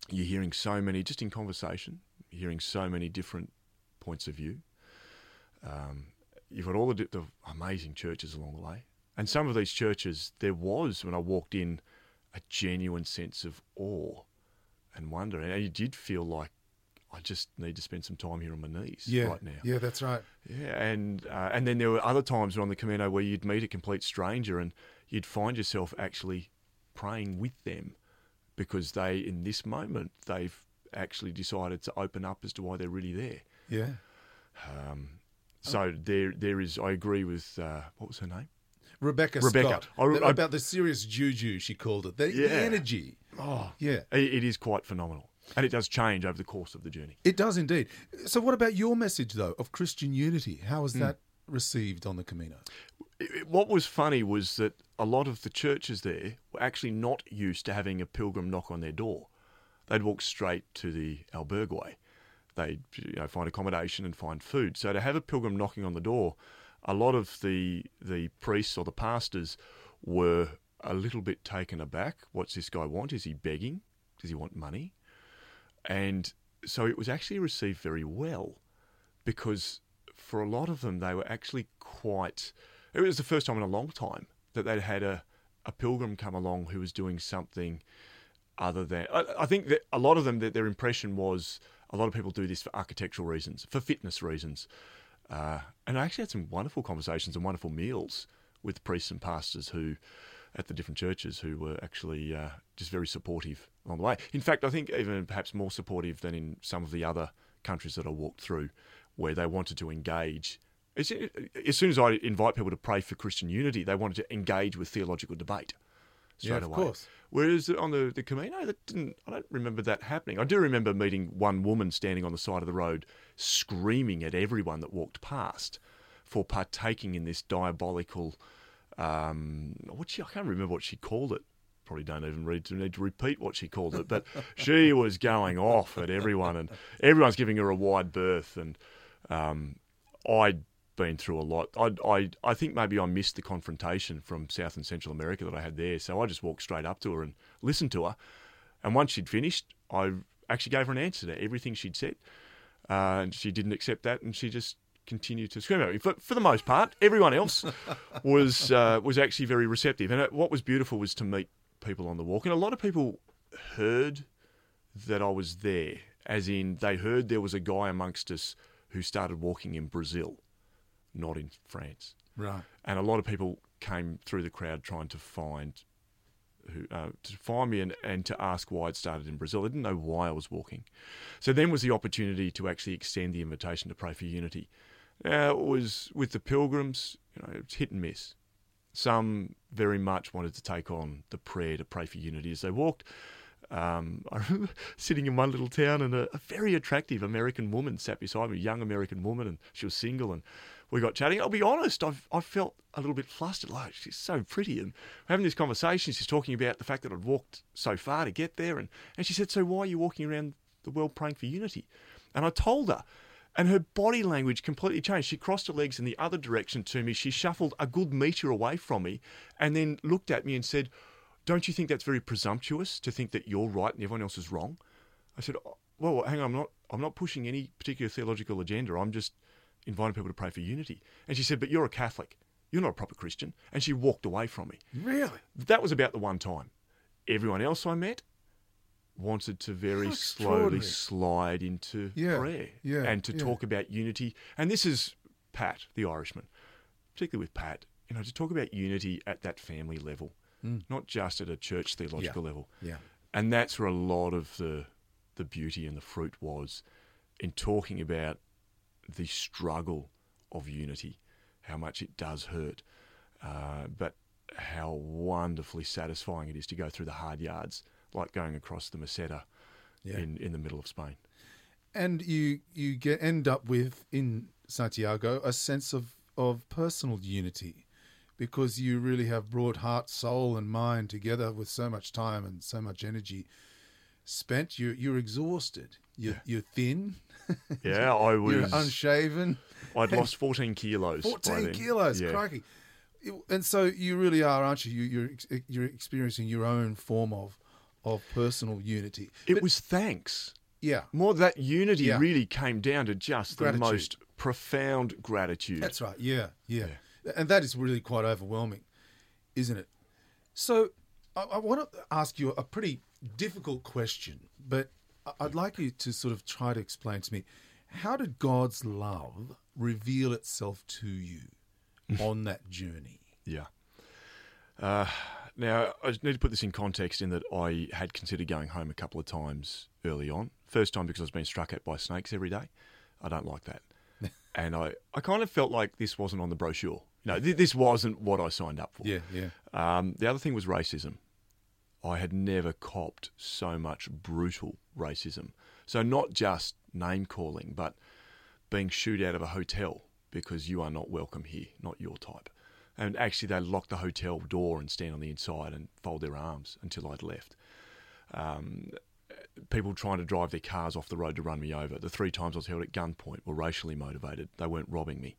You're hearing so many, just in conversation, you're hearing so many different points of view. Um, you've got all the, the amazing churches along the way. And some of these churches, there was, when I walked in, a genuine sense of awe and wonder. And you did feel like I just need to spend some time here on my knees Yeah. right now. Yeah, that's right. Yeah, and uh, and then there were other times on the Camino where you'd meet a complete stranger and you'd find yourself actually praying with them because they, in this moment, they've actually decided to open up as to why they're really there. Yeah. So there, there is. I agree with uh, what was her name? Rebecca, Rebecca. Scott. I- I- about the serious juju, she called it. The, the energy. Oh, Yeah. it, it is quite phenomenal, and it does change over the course of the journey. It does indeed. So, what about your message, though, of Christian unity? How was that received on the Camino? What was funny was that a lot of the churches there were actually not used to having a pilgrim knock on their door. They'd walk straight to the albergue. They'd you know, find accommodation and find food. So to have a pilgrim knocking on the door, a lot of the the priests or the pastors were a little bit taken aback. What's this guy want? Is he begging? Does he want money? And so it was actually received very well because for a lot of them, they were actually quite. It was the first time in a long time that they'd had a, a pilgrim come along who was doing something other than. I, I think that a lot of them, that their impression was a lot of people do this for architectural reasons, for fitness reasons. Uh, and I actually had some wonderful conversations and wonderful meals with priests and pastors who, at the different churches, who were actually uh, just very supportive along the way. In fact, I think even perhaps more supportive than in some of the other countries that I walked through, where they wanted to engage. As, as soon as I invite people to pray for Christian unity, they wanted to engage with theological debate straight Yeah, of away. course. Whereas on the, the Camino, that didn't. I don't remember that happening. I do remember meeting one woman standing on the side of the road, screaming at everyone that walked past for partaking in this diabolical. Um, what she, I can't remember what she called it. Probably don't even read to need to repeat what she called it, but she was going off at everyone, and everyone's giving her a wide berth. And um, I'd been through a lot. I, I, I think maybe I missed the confrontation from South and Central America that I had there, so I just walked straight up to her and listened to her. And once she'd finished, I actually gave her an answer to everything she'd said, uh, and she didn't accept that, and she just continued to scream at me. For, for the most part, everyone else was uh, was actually very receptive. And it, what was beautiful was to meet people on the walk, and a lot of people heard that I was there, as in they heard there was a guy amongst us who started walking in Brazil, not in France. Right. And a lot of people came through the crowd trying to find who uh, to find me and, and to ask why it started in Brazil. They didn't know why I was walking. So then was the opportunity to actually extend the invitation to pray for unity. Now, it was with the pilgrims, you know, it's hit and miss. Some very much wanted to take on the prayer to pray for unity as they walked. Um, I remember sitting in one little town and a, a very attractive American woman sat beside me, a young American woman, and she was single. And we got chatting. I'll be honest, I've, I felt a little bit flustered. Like, she's so pretty. And we're having this conversation. She's talking about the fact that I'd walked so far to get there. And, and she said, So why are you walking around the world praying for unity? And I told her. And her body language completely changed. She crossed her legs in the other direction to me. She shuffled a good metre away from me and then looked at me and said, Don't you think that's very presumptuous to think that you're right and everyone else is wrong? I said, "Oh, Well, hang on, I'm not, I'm not pushing any particular theological agenda. I'm just inviting people to pray for unity. And she said, But you're a Catholic. You're not a proper Christian. And she walked away from me. Really? That was about the one time. Everyone else I met wanted to very slowly slide into Yeah, prayer yeah, and to yeah. talk about unity. And this is Pat, the Irishman, particularly with Pat, you know, to talk about unity at that family level, hmm. not just at a church theological level. Yeah. And that's where a lot of the the beauty and the fruit was in talking about the struggle of unity, how much it does hurt, uh, but how wonderfully satisfying it is to go through the hard yards, like going across the Meseta Yeah. in, in the middle of Spain. And you you get end up with in Santiago a sense of of personal unity because you really have brought heart, soul, and mind together with so much time and so much energy spent. You you're exhausted. You're you're thin. Yeah, I You're was. unshaven. I'd lost 14 kilos. by 14 then. kilos, Yeah. crikey. And so you really are, aren't you? you you're you're experiencing your own form of of personal unity. It was thanks. Yeah, More that unity Yeah. really came down to just Gratitude. the most profound gratitude. that's right. Yeah, yeah, and that is really quite overwhelming, isn't it? So I, I want to ask you a pretty difficult question, but I'd like you to sort of try to explain to me how did God's love reveal itself to you on that journey? Yeah. Uh, now, I need to put this in context in that I had considered going home a couple of times early on. First time because I was being struck at by snakes every day. I don't like that. and I, I kind of felt like this wasn't on the brochure. You know, th- this wasn't what I signed up for. Yeah, yeah. Um, the other thing was racism. I had never copped so much brutal racism. So not just name calling, but being shooed out of a hotel because you are not welcome here, not your type. And actually, they locked the hotel door and stand on the inside and fold their arms until I'd left. Um, people trying to drive their cars off the road to run me over. The three times I was held at gunpoint were racially motivated. They weren't robbing me.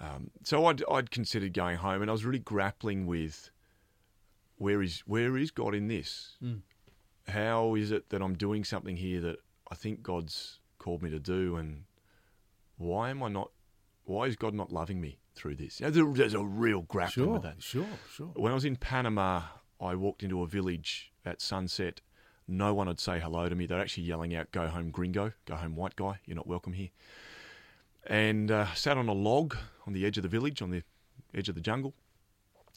Um, so I'd, I'd considered going home, and I was really grappling with where is where is God in this? Mm. How is it that I'm doing something here that I think God's called me to do, and why am I not? Why is God not loving me through this? You know, there's, a, real grappling Sure, with that. sure, sure. When I was in Panama, I walked into a village at sunset. No one would say hello to me. They're actually yelling out, "Go home, gringo! Go home, white guy! You're not welcome here." And uh, sat on a log on the edge of the village, on the edge of the jungle.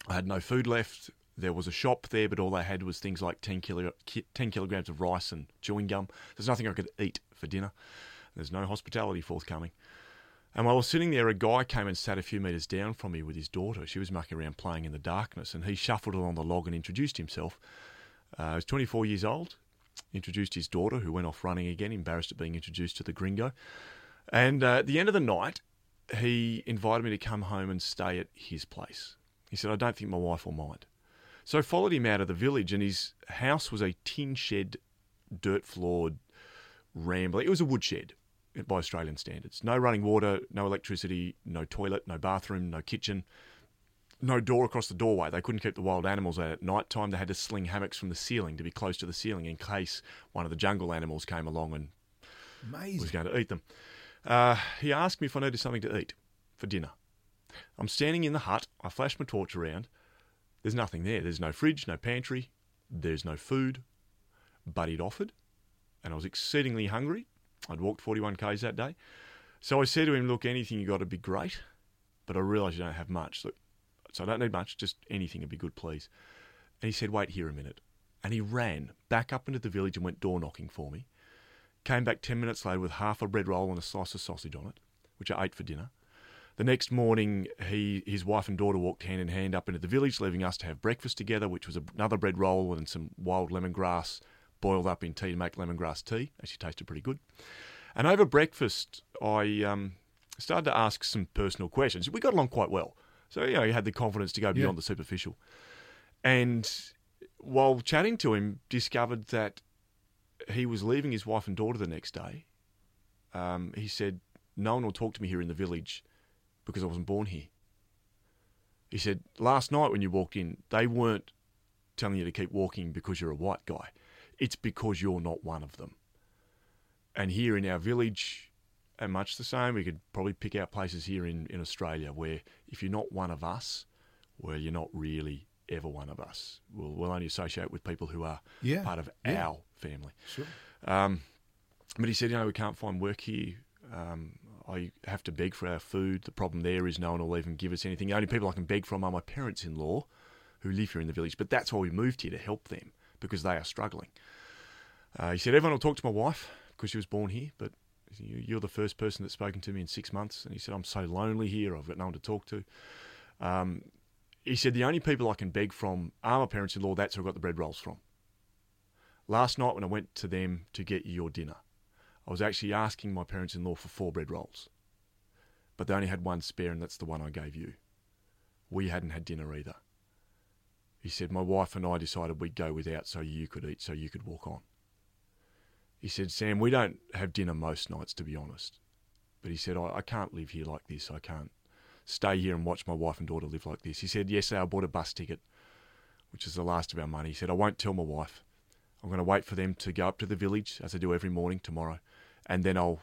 I had no food left. There was a shop there, but all they had was things like 10, kilo, 10 kilograms of rice and chewing gum. There's nothing I could eat for dinner. There's no hospitality forthcoming. And while I was sitting there, a guy came and sat a few metres down from me with his daughter. She was mucking around playing in the darkness, and he shuffled along the log and introduced himself. Uh, he was 24 years old, introduced his daughter, who went off running again, embarrassed at being introduced to the gringo. And uh, at the end of the night, he invited me to come home and stay at his place. He said, I don't think my wife will mind. So I followed him out of the village, and his house was a tin shed, dirt floored, rambling. It was a woodshed by Australian standards. No running water, no electricity, no toilet, no bathroom, no kitchen, no door across the doorway. They couldn't keep the wild animals out at night time. They had to sling hammocks from the ceiling to be close to the ceiling in case one of the jungle animals came along and Amazing. was going to eat them. Uh, he asked me if I needed something to eat for dinner. I'm standing in the hut. I flash my torch around. There's nothing there. There's no fridge, no pantry. There's no food. But he'd offered, and I was exceedingly hungry. I'd walked 41 k's that day. So I said to him, Look, anything you got would be great, but I realise you don't have much. So I don't need much, just anything would be good, please. And he said, Wait here a minute. And he ran back up into the village and went door knocking for me. Came back 10 minutes later with half a bread roll and a slice of sausage on it, which I ate for dinner. The next morning, he, his wife and daughter walked hand in hand up into the village, leaving us to have breakfast together, which was another bread roll and some wild lemongrass boiled up in tea to make lemongrass tea. Actually tasted pretty good. And over breakfast, I um, started to ask some personal questions. We got along quite well. So, you know, he had the confidence to go beyond Yeah. the superficial. And while chatting to him, discovered that he was leaving his wife and daughter the next day. Um, he said, No one will talk to me here in the village because I wasn't born here. He said, Last night when you walked in, they weren't telling you to keep walking because you're a white guy. It's because you're not one of them. And here in our village, and much the same, we could probably pick out places here in, in Australia where if you're not one of us, well, you're not really ever one of us. We'll, we'll only associate with people who are Yeah, part of yeah. our family. Sure. Um, but he said, you know, we can't find work here. Um, I have to beg for our food. The problem there is no one will even give us anything. The only people I can beg from are my parents in law who live here in the village. But that's why we moved here to help them because they are struggling. Uh, he said, everyone will talk to my wife because she was born here, but you- you're the first person that's spoken to me in six months. And he said, I'm so lonely here. I've got no one to talk to. Um, he said, the only people I can beg from are my parents in law. That's who I got the bread rolls from. Last night when I went to them to get your dinner, I was actually asking my parents in law for four bread rolls. But they only had one spare, and that's the one I gave you. We hadn't had dinner either. He said, My wife and I decided we'd go without so you could eat, so you could walk on. He said, Sam, we don't have dinner most nights, to be honest. But he said, I, I can't live here like this. I can't stay here and watch my wife and daughter live like this. He said, Yesterday I bought a bus ticket, which is the last of our money. He said, I won't tell my wife. I'm going to wait for them to go up to the village, as I do every morning tomorrow, and then I'll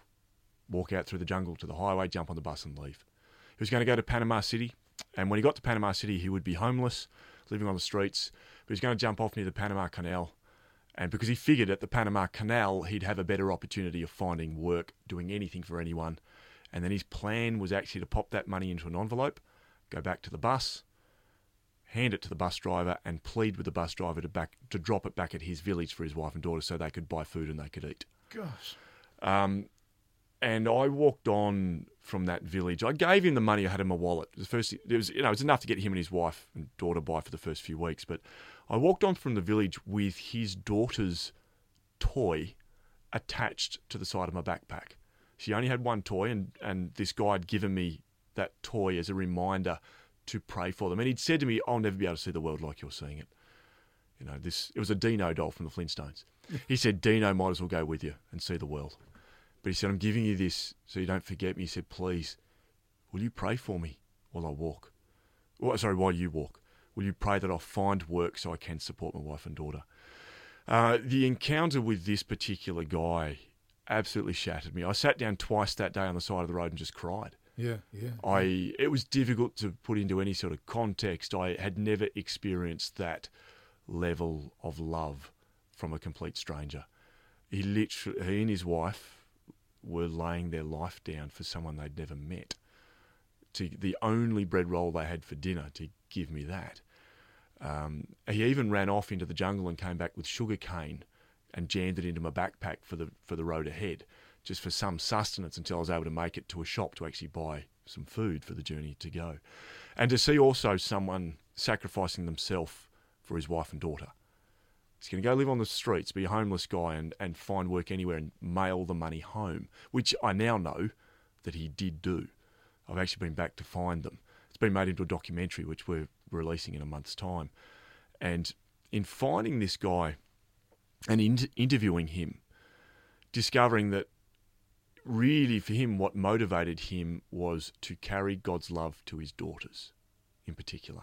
walk out through the jungle to the highway, jump on the bus, and leave. He was going to go to Panama City, and when he got to Panama City, he would be homeless, living on the streets. But he was going to jump off near the Panama Canal And because he figured at the Panama Canal he'd have a better opportunity of finding work, doing anything for anyone. And then his plan was actually to pop that money into an envelope, go back to the bus, hand it to the bus driver, and plead with the bus driver to back to drop it back at his village for his wife and daughter so they could buy food and they could eat. Gosh. Um, and I walked on from that village. I gave him the money I had in my wallet. The first, it was you know, it was enough to get him and his wife and daughter by for the first few weeks. But I walked on from the village with his daughter's toy attached to the side of my backpack. She only had one toy, and and this guy had given me that toy as a reminder to pray for them. And he'd said to me, "I'll never be able to see the world like you're seeing it." You know, this it was a Dino doll from the Flintstones. He said, "Dino might as well go with you and see the world." But he said, I'm giving you this so you don't forget me. He said, please, will you pray for me while I walk? Well, sorry, while you walk. Will you pray that I'll find work so I can support my wife and daughter? Uh, the encounter with this particular guy absolutely shattered me. I sat down twice that day on the side of the road and just cried. Yeah, yeah. I it was difficult to put into any sort of context. I had never experienced that level of love from a complete stranger. He literally, he and his wife were laying their life down for someone they'd never met. To the only bread roll they had for dinner to give me that. Um, he even ran off into the jungle and came back with sugar cane and jammed it into my backpack for the for the road ahead, just for some sustenance until I was able to make it to a shop to actually buy some food for the journey to go, and to see also someone sacrificing themselves for his wife and daughter. He's going to go live on the streets, be a homeless guy, and, and find work anywhere and mail the money home, which I now know that he did do. I've actually been back to find them. It's been made into a documentary, which we're releasing in a month's time. And in finding this guy and in- interviewing him, discovering that really for him, what motivated him was to carry God's love to his daughters in particular.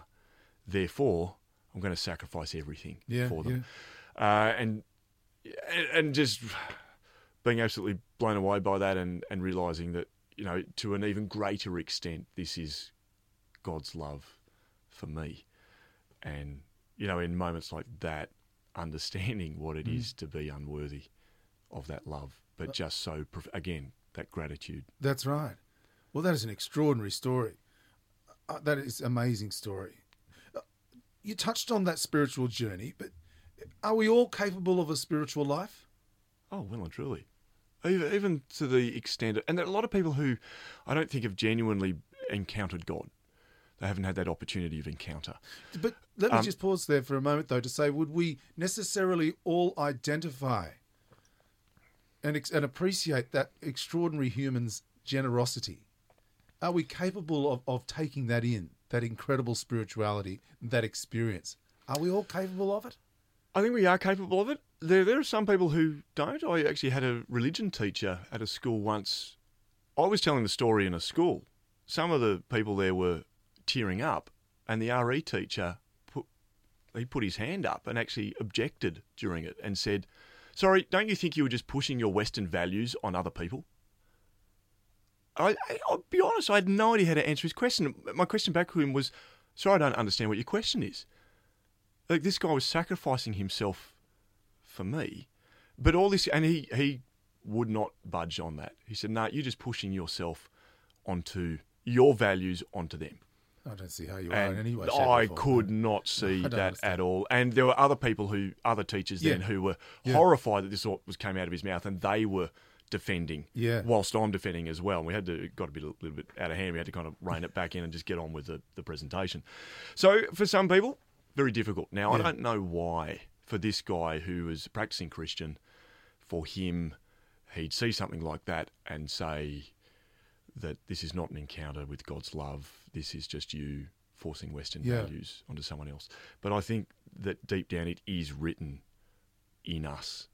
Therefore, I'm going to sacrifice everything yeah, for them. Yeah. Uh, and and just being absolutely blown away by that and, and realizing that, you know, to an even greater extent, this is God's love for me. And, you know, in moments like that, understanding what it Mm. is to be unworthy of that love, but just so, again, that gratitude. That's right. Well, that is an extraordinary story. Uh, that is amazing story. You touched on that spiritual journey, but are we all capable of a spiritual life? Oh, well and truly. Even, even to the extent, and there are a lot of people who I don't think have genuinely encountered God. They haven't had that opportunity of encounter. But let me Um, just pause there for a moment, though, to say, would we necessarily all identify and, and appreciate that extraordinary human's generosity? Are we capable of, of taking that in, that incredible spirituality, that experience? Are we all capable of it? I think we are capable of it. There, there are some people who don't. I actually had a religion teacher at a school once. I was telling the story in a school. Some of the people there were tearing up, and the RE teacher put he put his hand up and actually objected during it and said, "Sorry, don't you think you were just pushing your Western values on other people?" I, I, I'll be honest, I had no idea how to answer his question. My question back to him was, "Sorry, I don't understand what your question is." Like this guy was sacrificing himself for me, but all this, and he he would not budge on that. He said, "No, you're just pushing yourself onto your values onto them." I don't see how you are And in any way. I form. could not see don't that understand. at all. And there were other people who, other teachers then, who were Yeah. horrified that this was came out of his mouth, and they were defending, Yeah. whilst I'm defending as well. And we had to got a bit a little bit out of hand. We had to kind of rein it back in and just get on with the, the presentation. So for some people, very difficult. Now I don't know why for this guy who was practicing Christian, for him, he'd see something like that and say that this is not an encounter with God's love. This is just you forcing Western Yeah. values onto someone else. But I think that deep down it is written in us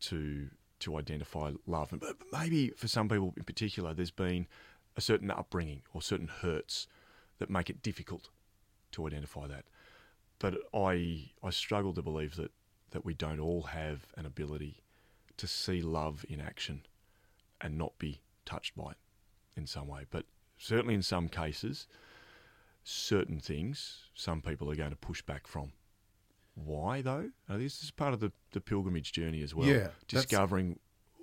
to to identify love. And maybe for some people in particular, there's been a certain upbringing or certain hurts that make it difficult to identify that. But I I struggle to believe that that we don't all have an ability to see love in action and not be touched by it in some way. But certainly in some cases, certain things some people are going to push back from. Why though. Now, this is part of the, the pilgrimage journey as well. Yeah, discovering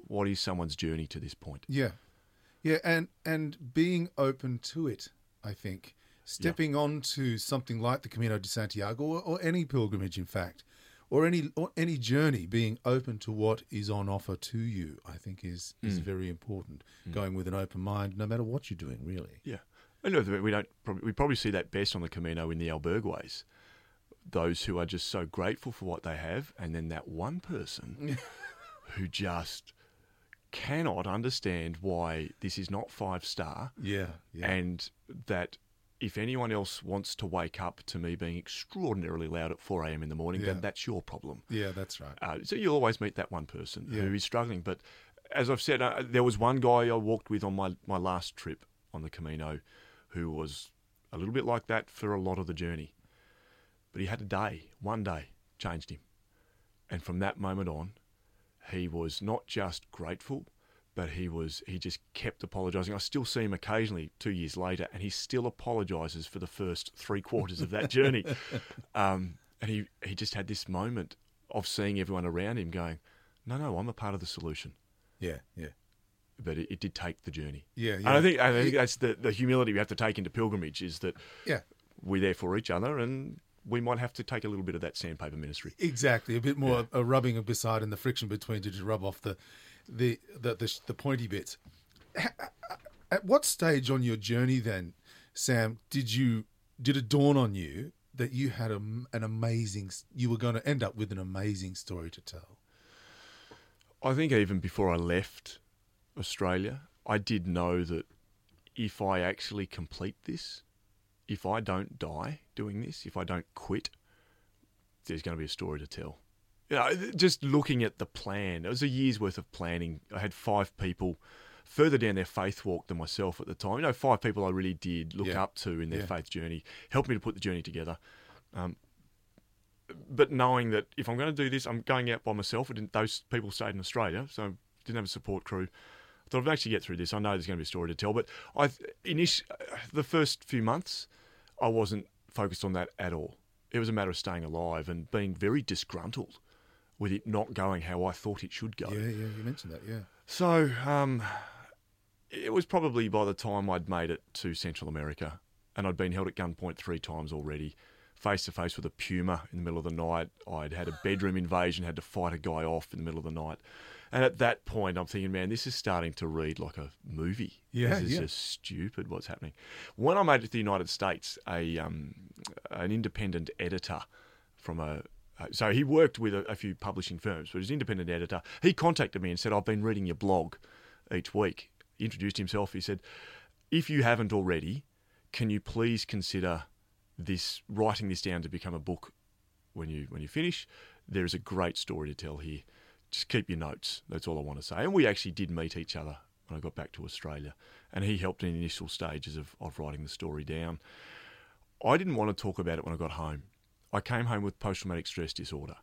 what is someone's journey to this point. Yeah, yeah, and and being open to it, I think, stepping on to something like the Camino de Santiago or, or any pilgrimage, in fact, or any or any journey, being open to what is on offer to you, I think is is mm. very important. Mm. Going with an open mind, no matter what you're doing, really. Yeah, and look, we don't probably, we probably see that best on the Camino in the albergues. Those who are just so grateful for what they have, and then that one person who just cannot understand why this is not five star, Yeah, yeah, and that if anyone else wants to wake up to me being extraordinarily loud at 4 a.m. in the morning, Yeah. then that's your problem. yeah. That's right. Uh, so you'll always meet that one person Yeah. who is struggling. But as I've said, uh, there was one guy I walked with on my, my last trip on the Camino who was a little bit like that for a lot of the journey. But he had a day, one day, changed him. And from that moment on, he was not just grateful, but he was he just kept apologising. I still see him occasionally two years later, and he still apologises for the first three quarters of that journey. Um, and he, he just had this moment of seeing everyone around him going, No, no, I'm a part of the solution. Yeah, yeah, But it, it did take the journey. yeah, And yeah. I think I think that's the, the humility we have to take into pilgrimage is that yeah. we're there for each other and we might have to take a little bit of that sandpaper ministry. Exactly, a bit more a rubbing of beside and the friction between to just rub off the the the, the, the pointy bits. At what stage on your journey then, Sam, did you did it dawn on you that you had a, an amazing you were going to end up with an amazing story to tell? I think even before I left Australia, I did know that if I actually complete this, if I don't die doing this, if I don't quit, there's going to be a story to tell. You know, just looking at the plan, it was a year's worth of planning. I had five people further down their faith walk than myself at the time. You know, five people I really did look Yeah. up to in their Yeah. faith journey, helped me to put the journey together. Um, but knowing that if I'm going to do this, I'm going out by myself. I didn't, those people stayed in Australia, so I didn't have a support crew. I thought if I actually get through this, I know there's going to be a story to tell. But I, init- the first few months, I wasn't focused on that at all. It was a matter of staying alive and being very disgruntled with it not going how I thought it should go. Yeah, yeah, you mentioned that. Yeah, So um, it was probably by the time I'd made it to Central America, and I'd been held at gunpoint three times already, face to face with a puma in the middle of the night. I'd had a bedroom invasion, had to fight a guy off in the middle of the night. And at that point, I'm thinking, man, this is starting to read like a movie. Yeah, this is yeah. just stupid. What's happening? When I made it to the United States, a um, an independent editor from a so he worked with a, a few publishing firms, but as independent editor, he contacted me and said, "I've been reading your blog each week." He introduced himself. He said, "If you haven't already, can you please consider this writing this down to become a book when you when you finish? There is a great story to tell here. Just keep your notes. That's all I want to say." And we actually did meet each other when I got back to Australia, and he helped in the initial stages of, of writing the story down. I didn't want to talk about it when I got home. I came home with post traumatic stress disorder.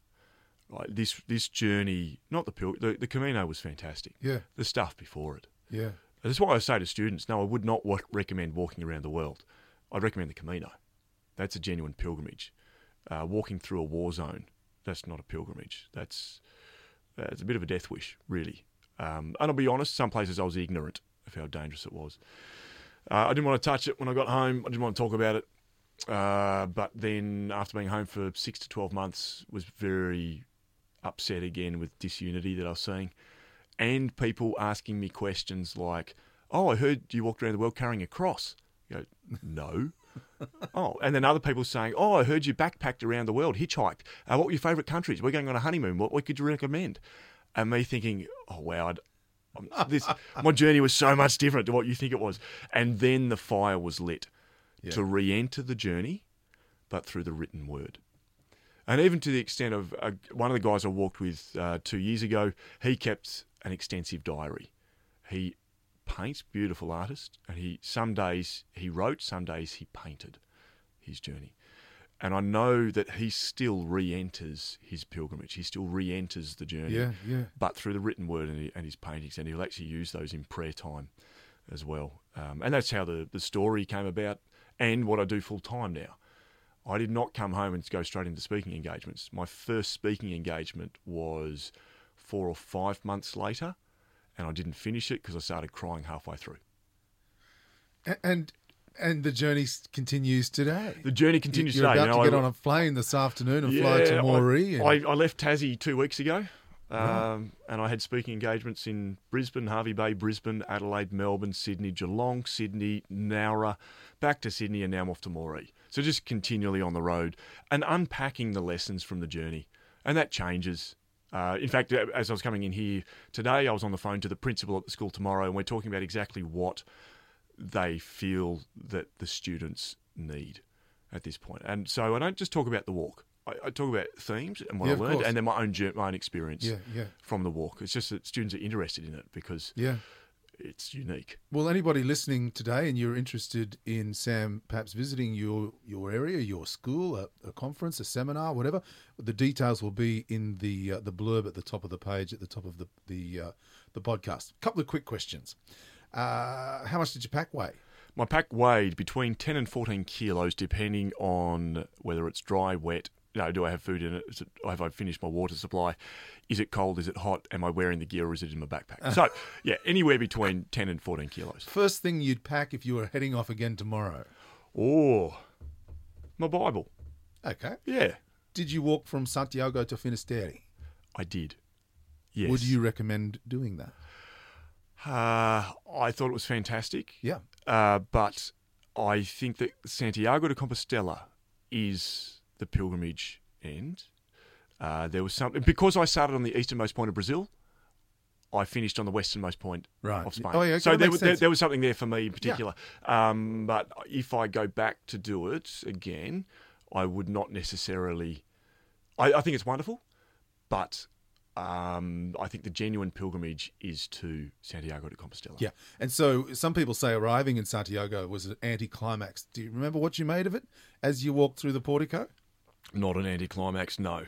Right, this this journey, not the pil- the, the Camino was fantastic. yeah, The stuff before it. yeah, That's why I say to students, no, I would not recommend walking around the world. I'd recommend the Camino. That's a genuine pilgrimage. Uh, walking through a war zone, that's not a pilgrimage. That's that's a bit of a death wish, really. Um, and I'll be honest, some places I was ignorant of how dangerous it was. Uh, I didn't want to touch it when I got home. I didn't want to talk about it. Uh, but then, after being home for six to twelve months, was very upset again with disunity that I was seeing, and people asking me questions like, "Oh, I heard you walked around the world carrying a cross." You go, "No." oh, and then other people saying, "Oh, I heard you backpacked around the world, hitchhiked. Uh, what were your favourite countries? We're going on a honeymoon. What, what could you recommend?" And me thinking, "Oh wow, I'd, um, this my journey was so much different to what you think it was." And then the fire was lit Yeah. to re-enter the journey, but through the written word. And even to the extent of uh, one of the guys I walked with uh, two years ago, he kept an extensive diary. He paints, beautiful artist, and he some days he wrote, some days he painted his journey. And I know that he still re-enters his pilgrimage. He still re-enters the journey, yeah, yeah. but through the written word and, and his paintings, and he'll actually use those in prayer time as well. Um, and that's how the, the story came about, and what I do full time now. I did not come home and go straight into speaking engagements. My first speaking engagement was four or five months later, and I didn't finish it because I started crying halfway through. And and the journey continues today. The journey continues You're today. about You know, to get I- on a plane this afternoon and fly to Moree. and- I, I, left Tassie two weeks ago, um, and I had speaking engagements in Brisbane, Hervey Bay, Brisbane, Adelaide, Melbourne, Sydney, Geelong, Sydney, Nowra, back to Sydney, and now I'm off to Moree. So just continually on the road and unpacking the lessons from the journey, and that changes. Uh, in fact, as I was coming in here today, I was on the phone to the principal at the school tomorrow, and we're talking about exactly what they feel that the students need at this point. And so I don't just talk about the walk. I, I talk about themes and what Yeah, I learned, and then my own my own experience yeah, yeah, from the walk. It's just that students are interested in it because yeah. It's unique. Well, anybody listening today and you're interested in Sam perhaps visiting your, your area, your school, a, a conference, a seminar, whatever, the details will be in the uh, the blurb at the top of the page, at the top of the the uh, the podcast. couple of quick questions. Uh, how much did your pack weigh? My pack weighed between 10 and 14 kilos, depending on whether it's dry, wet. You know, do I have food in it? Is it have I finished my water supply? Is it cold? Is it hot? Am I wearing the gear or is it in my backpack? So, yeah, anywhere between 10 and 14 kilos. First thing you'd pack if you were heading off again tomorrow. Oh, my Bible. Okay. Yeah, Did you walk from Santiago to Finisterre? I did. Yes. Would you recommend doing that? Uh, I thought it was fantastic. Yeah. Uh, but I think that Santiago de Compostela is the pilgrimage end. Uh, there was something because I started on the easternmost point of Brazil. I finished on the westernmost point Right. of Spain. Oh, yeah, so there, was- there, there was something there for me in particular. Um, but if I go back to do it again, I would not necessarily. I, I think it's wonderful, but um, I think the genuine pilgrimage is to Santiago de Compostela. Yeah. And so some people say arriving in Santiago was an anticlimax. Do you remember what you made of it as you walked through the portico? Not an anticlimax, no.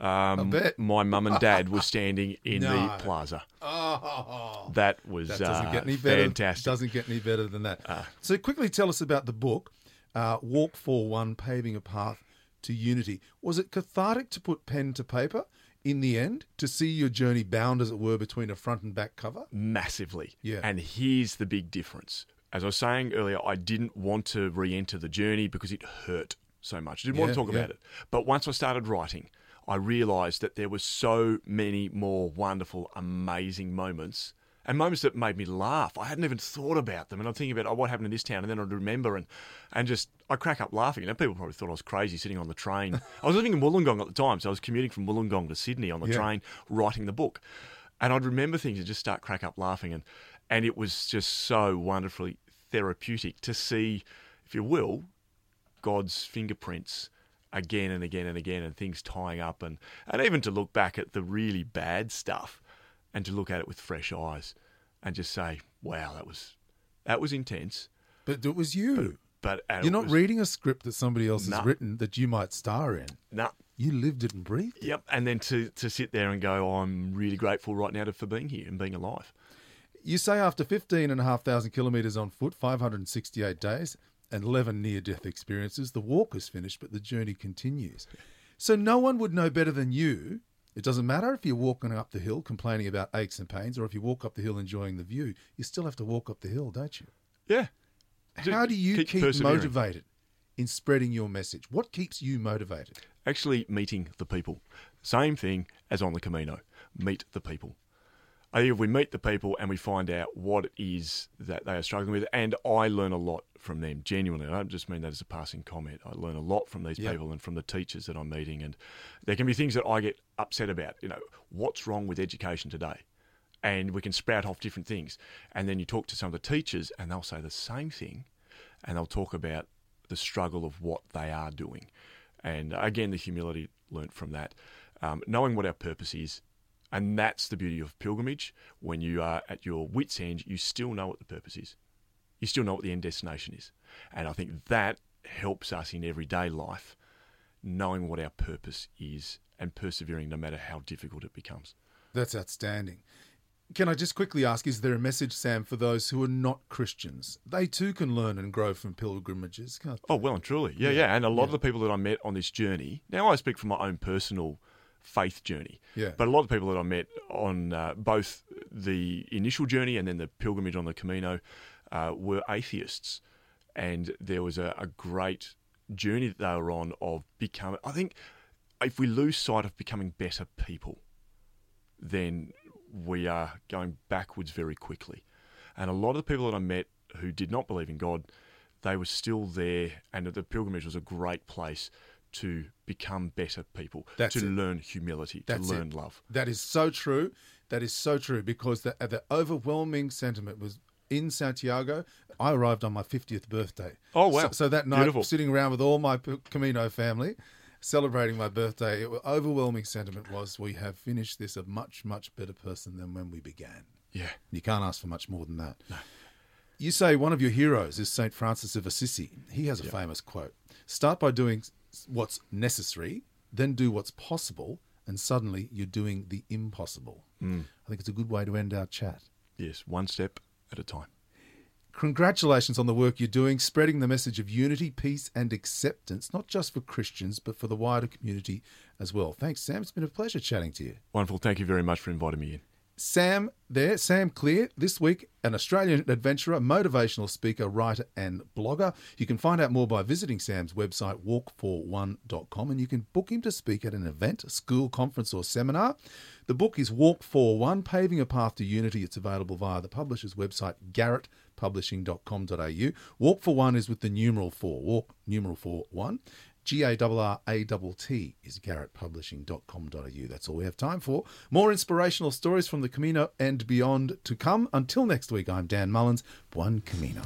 Um. My mum and dad were standing in No. the plaza. Oh, That was that doesn't uh, get any better. fantastic. Doesn't get any better than that. Ah. so quickly tell us about the book, uh, Walk for One: Paving a Path to Unity. Was it cathartic to put pen to paper in the end to see your journey bound, as it were, between a front and back cover? Massively. Yeah. And here's the big difference. As I was saying earlier, I didn't want to re enter the journey because it hurt so much. I didn't want to talk yeah. about it. But once I started writing, I realised that there were so many more wonderful, amazing moments. And moments that made me laugh. I hadn't even thought about them. And I'm thinking about oh, what happened in this town. And then I'd remember and, and just, I crack up laughing. And people probably thought I was crazy sitting on the train. I was living in Wollongong at the time. So I was commuting from Wollongong to Sydney on the Yeah. train, writing the book. And I'd remember things and just start crack up laughing. And, and it was just so wonderfully therapeutic to see, if you will, God's fingerprints again and again and again and things tying up and, and even to look back at the really bad stuff and to look at it with fresh eyes and just say, wow, that was that was intense. But it was you. But and You're not was, reading a script that somebody else No. has written that you might star in. Nah, You lived it and breathed it. yep. And then to, to sit there and go, oh, I'm really grateful right now to, for being here and being alive. You say after 15,500 kilometres on foot, 568 days, and 11 near death experiences, the walk is finished, but the journey continues. So no one would know better than you. It doesn't matter if you're walking up the hill complaining about aches and pains, or if you walk up the hill enjoying the view, you still have to walk up the hill, don't you? Yeah. How do you Keep keep motivated in spreading your message? What keeps you motivated? actually meeting the people. Same thing as on the Camino. Meet the people. I think if we meet the people and we find out what it is that they are struggling with, and I learn a lot from them, genuinely. I don't just mean that as a passing comment. I learn a lot from these Yeah. people and from the teachers that I'm meeting. And there can be things that I get upset about. You know, what's wrong with education today? And we can sprout off different things. And then you talk to some of the teachers and they'll say the same thing and they'll talk about the struggle of what they are doing. And again, the humility learnt from that, um, knowing what our purpose is. And that's the beauty of pilgrimage. When you are at your wits' end, you still know what the purpose is. You still know what the end destination is. And I think that helps us in everyday life, knowing what our purpose is and persevering no matter how difficult it becomes. That's outstanding. Can I just quickly ask, is there a message, Sam, for those who are not Christians? They too can learn and grow from pilgrimages. Can't they? Oh, well and truly. Yeah, yeah. And a lot of the people that I met on this journey, now I speak from my own personal faith journey, Yeah. but a lot of people that I met on uh, both the initial journey and then the pilgrimage on the Camino uh, were atheists. And there was a, a great journey that they were on of becoming, I think, if we lose sight of becoming better people, then we are going backwards very quickly. And a lot of the people that I met who did not believe in God, they were still there, and the pilgrimage was a great place to become better people, That's to it. learn humility, That's to it. learn love. That is so true. That is so true because the, the overwhelming sentiment was in Santiago. I arrived on my 50th birthday. Oh, wow. So, so that night, Beautiful. sitting around with all my Camino family, celebrating my birthday, it, overwhelming sentiment was we have finished this a much, much better person than when we began. Yeah. You can't ask for much more than that. You say one of your heroes is St. Francis of Assisi. He has a famous quote Start by doing what's necessary, then do what's possible, and suddenly you're doing the impossible. Mm. I think it's a good way to end our chat. Yes, one step at a time. Congratulations on the work you're doing, spreading the message of unity, peace, and acceptance, not just for Christians, but for the wider community as well. Thanks, Sam. It's been a pleasure chatting to you. Wonderful. Thank you very much for inviting me in. Sam there, Sam Clear, this week, an Australian adventurer, motivational speaker, writer, and blogger. You can find out more by visiting Sam's website, walk41.com, and you can book him to speak at an event, school, conference, or seminar. The book is Walk for One Paving a Path to Unity. It's available via the publisher's website, garrattpublishing.com.au. Walk for One is with the numeral 4, walk numeral 4 1. G A R R A T T is garrattpublishing.com.au. That's all we have time for. More inspirational stories from the Camino and beyond to come. Until next week, I'm Dan Mullins. One Camino.